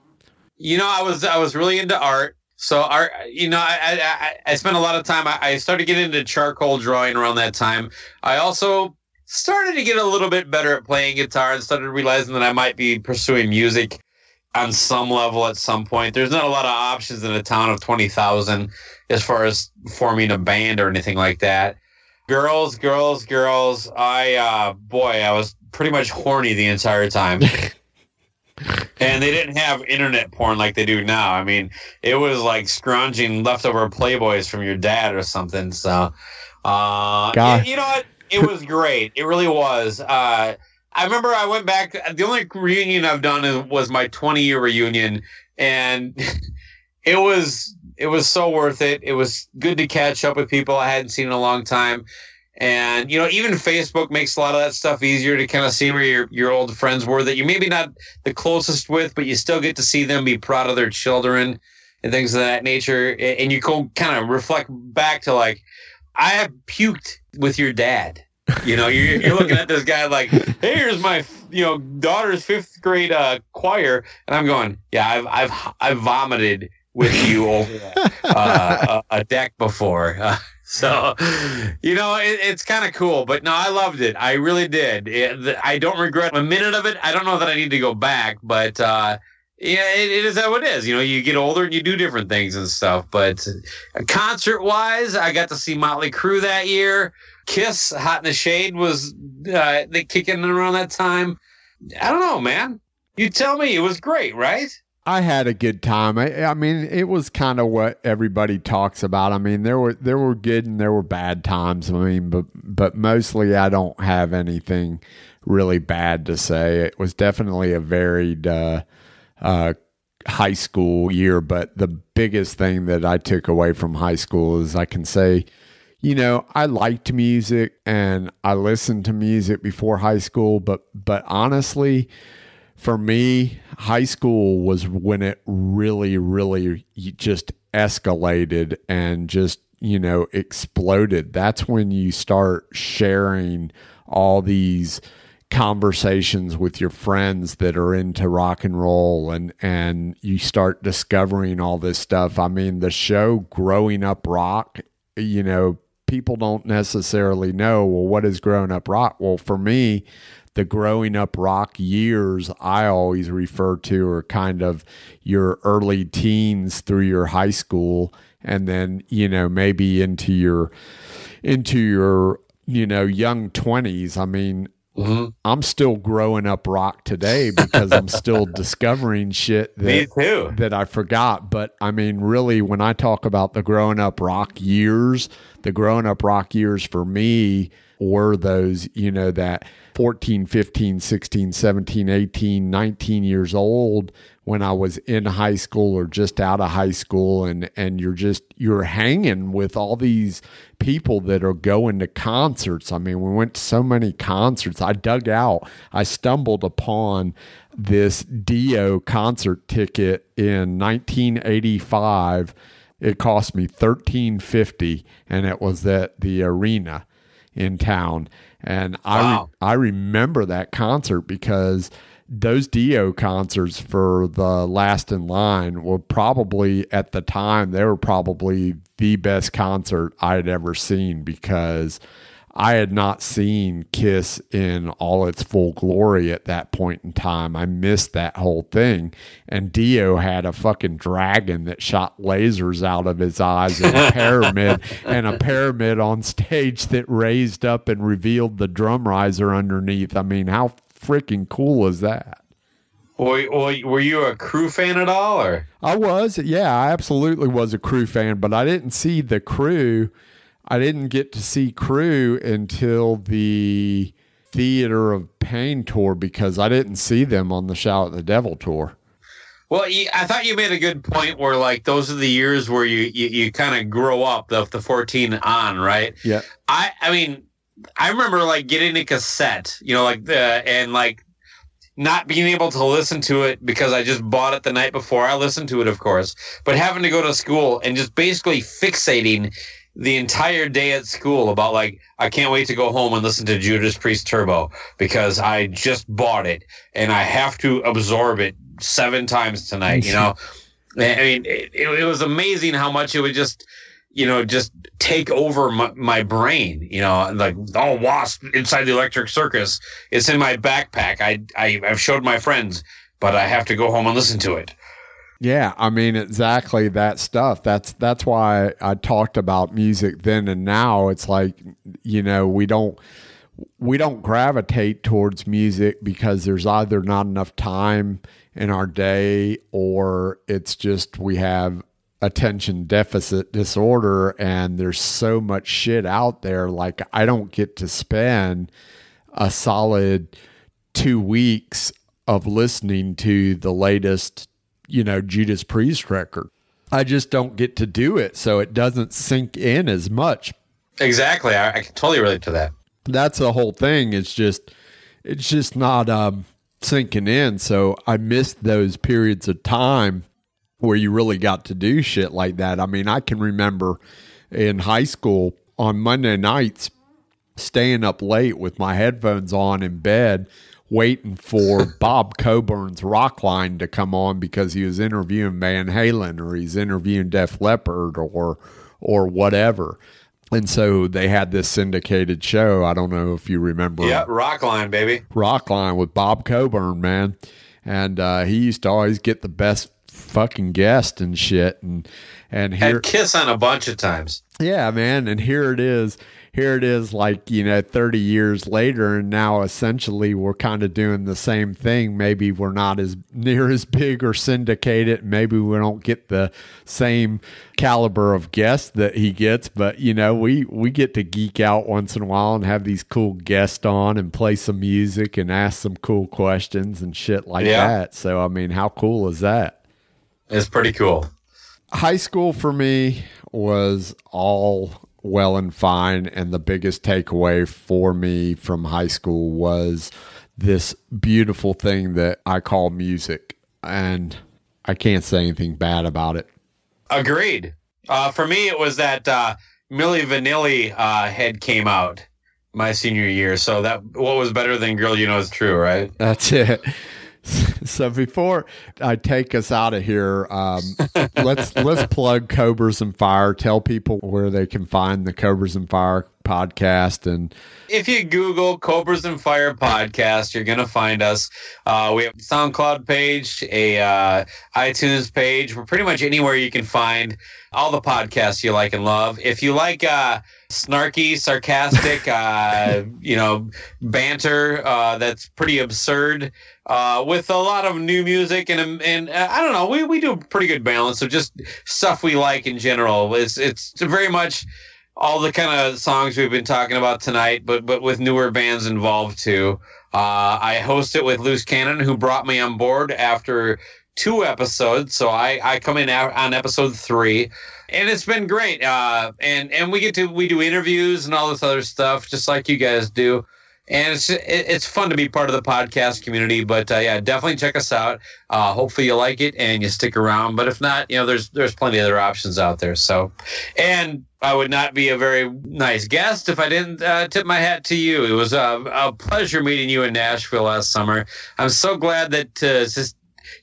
You know, I was I was really into art. So art, you know, I I, I- spent a lot of time. I, I started getting into charcoal drawing around that time. I also started to get a little bit better at playing guitar and started realizing that I might be pursuing music on some level at some point. There's not a lot of options in a town of twenty thousand as far as forming a band or anything like that. Girls, girls, girls. I uh boy, I was pretty much horny the entire time. and they didn't have internet porn like they do now. I mean, it was like scrounging leftover playboys from your dad or something. So, uh, God. you, you know what? It was great. It really was. Uh, I remember I went back. The only reunion I've done was my 20 year reunion, and it was it was so worth it. It was good to catch up with people I hadn't seen in a long time. And you know, even Facebook makes a lot of that stuff easier to kind of see where your your old friends were that you maybe not the closest with, but you still get to see them be proud of their children and things of that nature. And you go kind of reflect back to like, I have puked with your dad. You know, you're, you're looking at this guy like, hey, here's my you know daughter's fifth grade uh, choir, and I'm going, yeah, I've I've I've vomited with you over uh, a, a deck before. Uh, so, you know, it, it's kind of cool. But no, I loved it. I really did. It, I don't regret a minute of it. I don't know that I need to go back, but uh, yeah, it, it is how it is. You know, you get older and you do different things and stuff. But concert wise, I got to see Motley Crue that year. Kiss, Hot in the Shade was uh, they kicking around that time. I don't know, man. You tell me. It was great, right? I had a good time. I, I mean, it was kind of what everybody talks about. I mean, there were there were good and there were bad times. I mean, but but mostly I don't have anything really bad to say. It was definitely a varied uh, uh, high school year. But the biggest thing that I took away from high school is I can say, you know, I liked music and I listened to music before high school. But but honestly for me, high school was when it really, really just escalated and just, you know, exploded. That's when you start sharing all these conversations with your friends that are into rock and roll and and you start discovering all this stuff. I mean, the show Growing Up Rock, you know, people don't necessarily know, well, what is growing up rock? Well, for me, the growing up rock years I always refer to are kind of your early teens through your high school and then, you know, maybe into your into your, you know, young 20s. I mean, mm-hmm. I'm still growing up rock today because I'm still discovering shit that that I forgot. But I mean, really, when I talk about the growing up rock years, the growing up rock years for me were those, you know, that 14, 15, 16, 17, 18, 19 years old when I was in high school or just out of high school and and you're just you're hanging with all these people that are going to concerts. I mean, we went to so many concerts. I dug out. I stumbled upon this Dio concert ticket in 1985. It cost me 1350 and it was at the arena in town. And I re- Wow. I remember that concert because those Dio concerts for the last in line were probably at the time they were probably the best concert I had ever seen because I had not seen Kiss in all its full glory at that point in time. I missed that whole thing. And Dio had a fucking dragon that shot lasers out of his eyes and a pyramid and a pyramid on stage that raised up and revealed the drum riser underneath. I mean, how freaking cool is that? Were, you a crew fan at all, or? I was, yeah, I absolutely was a crew fan, but I didn't see the crew. I didn't get to see crew until the Theater of Pain tour because I didn't see them on the Shout at the Devil tour. Well, I thought you made a good point where like those are the years where you you, you kind of grow up the the 14 on, right? Yeah. I I mean, I remember like getting a cassette, you know, like the and like not being able to listen to it because I just bought it the night before. I listened to it, of course, but having to go to school and just basically fixating the entire day at school about like I can't wait to go home and listen to Judas Priest Turbo because I just bought it and I have to absorb it seven times tonight. You know, I mean, it, it was amazing how much it would just you know just take over my, my brain. You know, like oh W.A.S.P. inside the Electric Circus. It's in my backpack. I, I I've showed my friends, but I have to go home and listen to it. Yeah, I mean exactly that stuff. That's that's why I talked about music then and now. It's like, you know, we don't we don't gravitate towards music because there's either not enough time in our day or it's just we have attention deficit disorder and there's so much shit out there like I don't get to spend a solid 2 weeks of listening to the latest you know, Judas Priest record. I just don't get to do it, so it doesn't sink in as much. Exactly, I, I can totally relate to that. That's the whole thing. It's just, it's just not um, sinking in. So I missed those periods of time where you really got to do shit like that. I mean, I can remember in high school on Monday nights staying up late with my headphones on in bed waiting for Bob Coburn's Rockline to come on because he was interviewing Van Halen or he's interviewing Def Leppard or or whatever. And so they had this syndicated show. I don't know if you remember. Yeah, Rockline, baby. Rockline with Bob Coburn, man. And uh, he used to always get the best fucking guest and shit. And and here, Had Kiss on a bunch of times. yeah, man. And here it is. Here it is, like, you know, 30 years later. And now essentially we're kind of doing the same thing. Maybe we're not as near as big or syndicated. Maybe we don't get the same caliber of guests that he gets. But, you know, we, we get to geek out once in a while and have these cool guests on and play some music and ask some cool questions and shit like Yeah. that. So, I mean, how cool is that? It's pretty cool. high school for me was all well and fine and the biggest takeaway for me from high school was this beautiful thing that I call music and I can't say anything bad about it. Agreed. Uh, for me, it was that uh, Milli Vanilli uh, head came out my senior year. So that what was better than "Girl You Know It's True," right? That's it. So before I take us out of here, um, let's let's plug Cobras and Fire. Tell people where they can find the Cobras and Fire podcast and If you Google Cobras and Fire podcast, you're gonna find us. Uh, we have a SoundCloud page, a uh, iTunes page. We're pretty much anywhere you can find all the podcasts you like and love. If you like uh, snarky, sarcastic, uh, you know, banter uh, that's pretty absurd, uh, with a lot of new music and and uh, I don't know, we we do a pretty good balance of just stuff we like in general. It's it's very much all the kind of songs we've been talking about tonight, but but with newer bands involved too. Uh, I host it with Loose Cannon, who brought me on board after two episodes. So I, I come in on episode three, and it's been great. Uh, and and we get to we do interviews and all this other stuff, just like you guys do. And it's it's fun to be part of the podcast community. But uh, yeah, definitely check us out. Uh, hopefully you like it and you stick around. But if not, you know, there's there's plenty of other options out there. So, and I would not be a very nice guest if I didn't uh, tip my hat to you. It was a, a pleasure meeting you in Nashville last summer. I'm so glad that uh,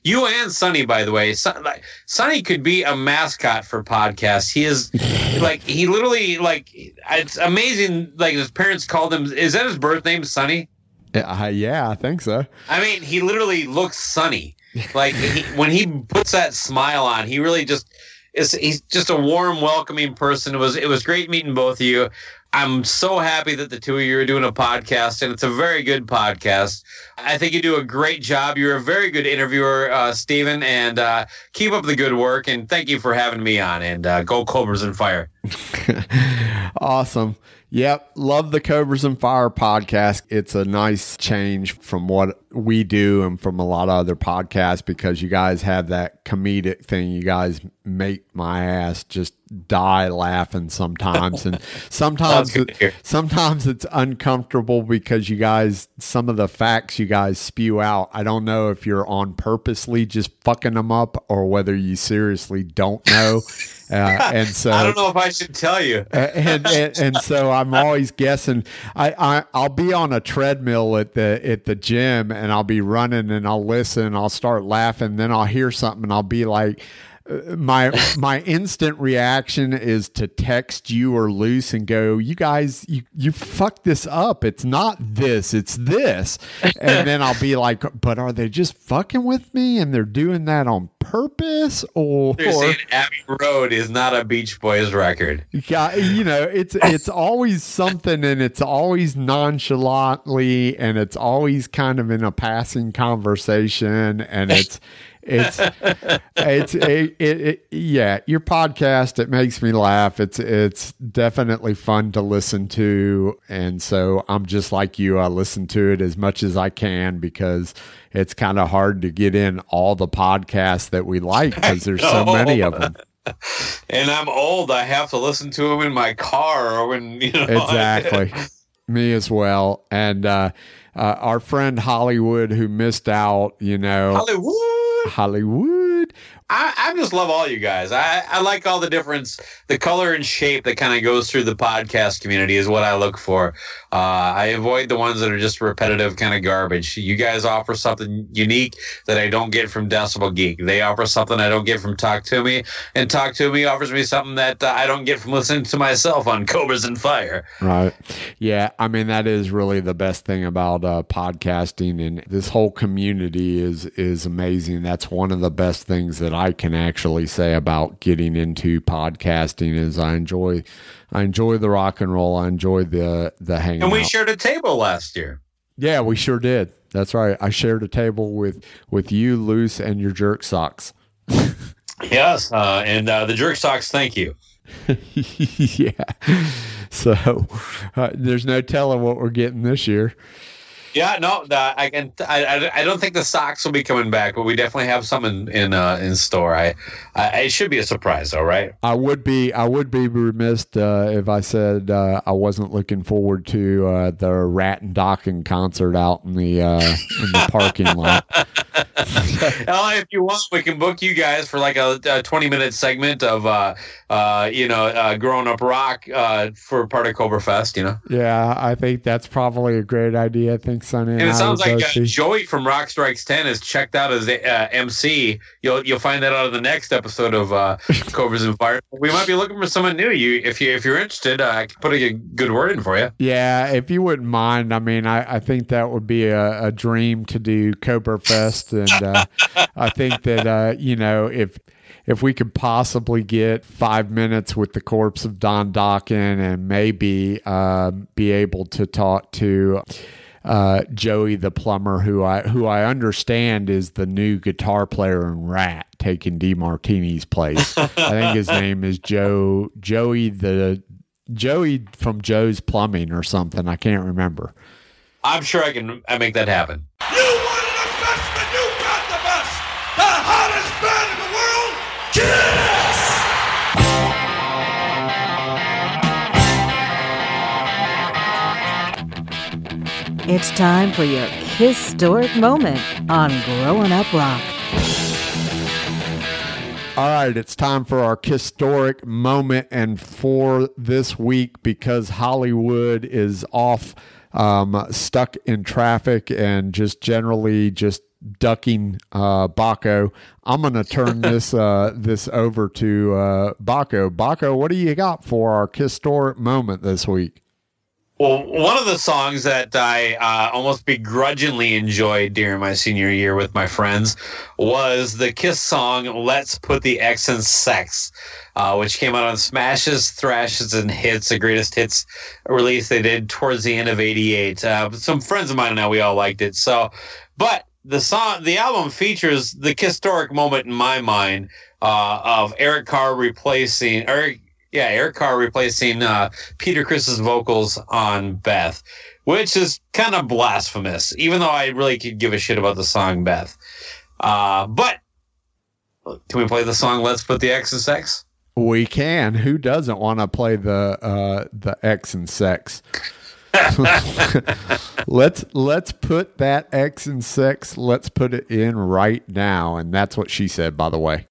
you and Sonny, by the way, Son, like, Sonny could be a mascot for podcasts. He is like he literally like it's amazing. Like his parents called him. Is that his birth name, Sonny? uh, yeah, I think so. I mean, he literally looks sunny. Like he, when he puts that smile on, he really just is. He's just a warm, welcoming person. It was it was great meeting both of you. I'm so happy that the two of you are doing a podcast, and it's a very good podcast. I think you do a great job. You're a very good interviewer, uh, Steven, and uh, keep up the good work. And thank you for having me on. And uh, go Cobras and Fire. Awesome. Yep. Love the Cobras and Fire podcast. It's a nice change from what we do and from a lot of other podcasts because you guys have that comedic thing. You guys make my ass just die laughing sometimes. And sometimes, sometimes it's uncomfortable because you guys, some of the facts you guys spew out, I don't know if you're on purposely just fucking them up or whether you seriously don't know. Uh, and so I don't know if I should tell you. and, and and so I'm always guessing. I, I I'll be on a treadmill at the at the gym and I'll be running and I'll listen. I'll start laughing. Then I'll hear something and I'll be like. My my instant reaction is to text you or Loose and go, you guys, you you fucked this up. It's not this, it's this. And then I'll be like, but are they just fucking with me and they're doing that on purpose or They're saying Abbey Road is not a Beach Boys record. yeah, you know, it's it's always something, and it's always nonchalantly, and it's always kind of in a passing conversation, and it's it's it's it, it, it yeah. Your podcast it makes me laugh. It's it's definitely fun to listen to, and so I'm just like you. I listen to it as much as I can because it's kind of hard to get in all the podcasts that we like because there's so many of them. And I'm old. I have to listen to them in my car or when you know. exactly me as well and uh, uh our friend hollywood who missed out you know Hollywood. Hollywood I, I just love all you guys. I, I like all the difference, the color and shape that kind of goes through the podcast community is what I look for. Uh, I avoid the ones that are just repetitive kind of garbage. You guys offer something unique that I don't get from Decibel Geek. They offer something I don't get from Talk Toomey, and Talk Toomey offers me something that uh, I don't get from listening to myself on Cobras and Fire. right yeah i mean that is really the best thing about uh podcasting and this whole community is is amazing that's one of the best things that i can actually say about getting into podcasting is i enjoy i enjoy the rock and roll i enjoy the the hanging And we out. shared a table last year. Yeah, we sure did. That's right. I shared a table with with you, Loose, and your jerk socks. Yes, uh, and uh, the jerk socks. Thank you. yeah. So uh, there's no telling what we're getting this year. Yeah, no, the, I can. I, I, don't think the socks will be coming back, but we definitely have some in in, uh, in store. I, I, it should be a surprise, though, right? I would be I would be remiss uh, if I said uh, I wasn't looking forward to uh, the Ratt and Dokken concert out in the uh, in the parking lot. If you want, we can book you guys for like a, a twenty minute segment of, uh, uh, you know, uh, growing up rock uh, for part of Cobra Fest. You know, Yeah, I think that's probably a great idea. I think Sonny and, and it sounds like uh, Joey from Rock Strikes Ten is checked out as uh, MC. You'll you'll find that out in the next episode of uh, Cobras and Fire. We might be looking for someone new. You, if you if you're interested, uh, I can put a good word in for you. Yeah, if you wouldn't mind, I mean, I, I think that would be a, a dream to do Cobra Fest, and uh, I think that uh, you know if if we could possibly get five minutes with the corpse of Don Dokken and maybe um, be able to talk to. Uh, Joey the plumber, who I who I understand is the new guitar player in Ratt, taking DeMartini's place. I think his name is Joe Joey the Joey from Joe's Plumbing or something. I can't remember. I'm sure I can I make that happen. It's time for your historic moment on Growing Up Rock. All right, it's time for our historic moment. And for this week, because Hollywood is off, um, stuck in traffic, and just generally just ducking uh, Bakko, I'm going to turn this uh, this over to uh, Bakko. Bakko, what do you got for our historic moment this week? Well, one of the songs that I uh, almost begrudgingly enjoyed during my senior year with my friends was the Kiss song "Let's Put the X in Sex," uh, which came out on Smashes, Thrashes, and Hits, the greatest hits release they did towards the end of '88. Uh, some friends of mine and I, we all liked it. So, but the song, the album features the historic moment in my mind uh, of Eric Carr replacing Eric yeah, Eric Carr replacing uh, Peter Criss's vocals on Beth, which is kind of blasphemous, even though I really could give a shit about the song Beth. Uh, but can we play the song Let's Put the X in Sex? We can. Who doesn't want to play the uh, the X and sex? let's let's put that X and sex. Let's put it in right now, and that's what she said. By the way.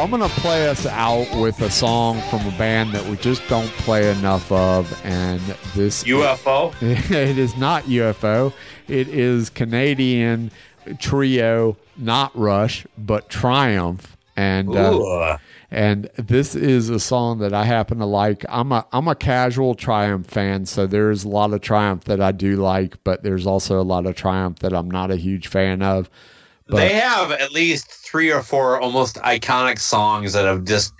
I'm gonna play us out with a song from a band that we just don't play enough of, and this UFO? it is not UFO. It is Canadian trio, not Rush, but Triumph, and uh, and this is a song that I happen to like. I'm a I'm a casual Triumph fan, so there's a lot of Triumph that I do like, but there's also a lot of Triumph that I'm not a huge fan of. But they have at least three or four almost iconic songs that have just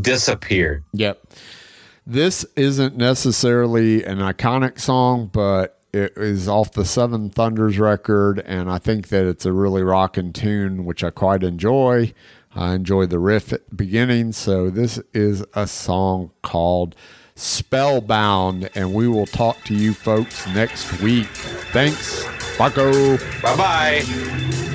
disappeared. Yep. This isn't necessarily an iconic song, but it is off the Seven Thunders record, and I think that it's a really rocking tune, which I quite enjoy. I enjoy the riff at the beginning. So this is a song called Spellbound, and we will talk to you folks next week. Thanks, Bakko. Bye bye.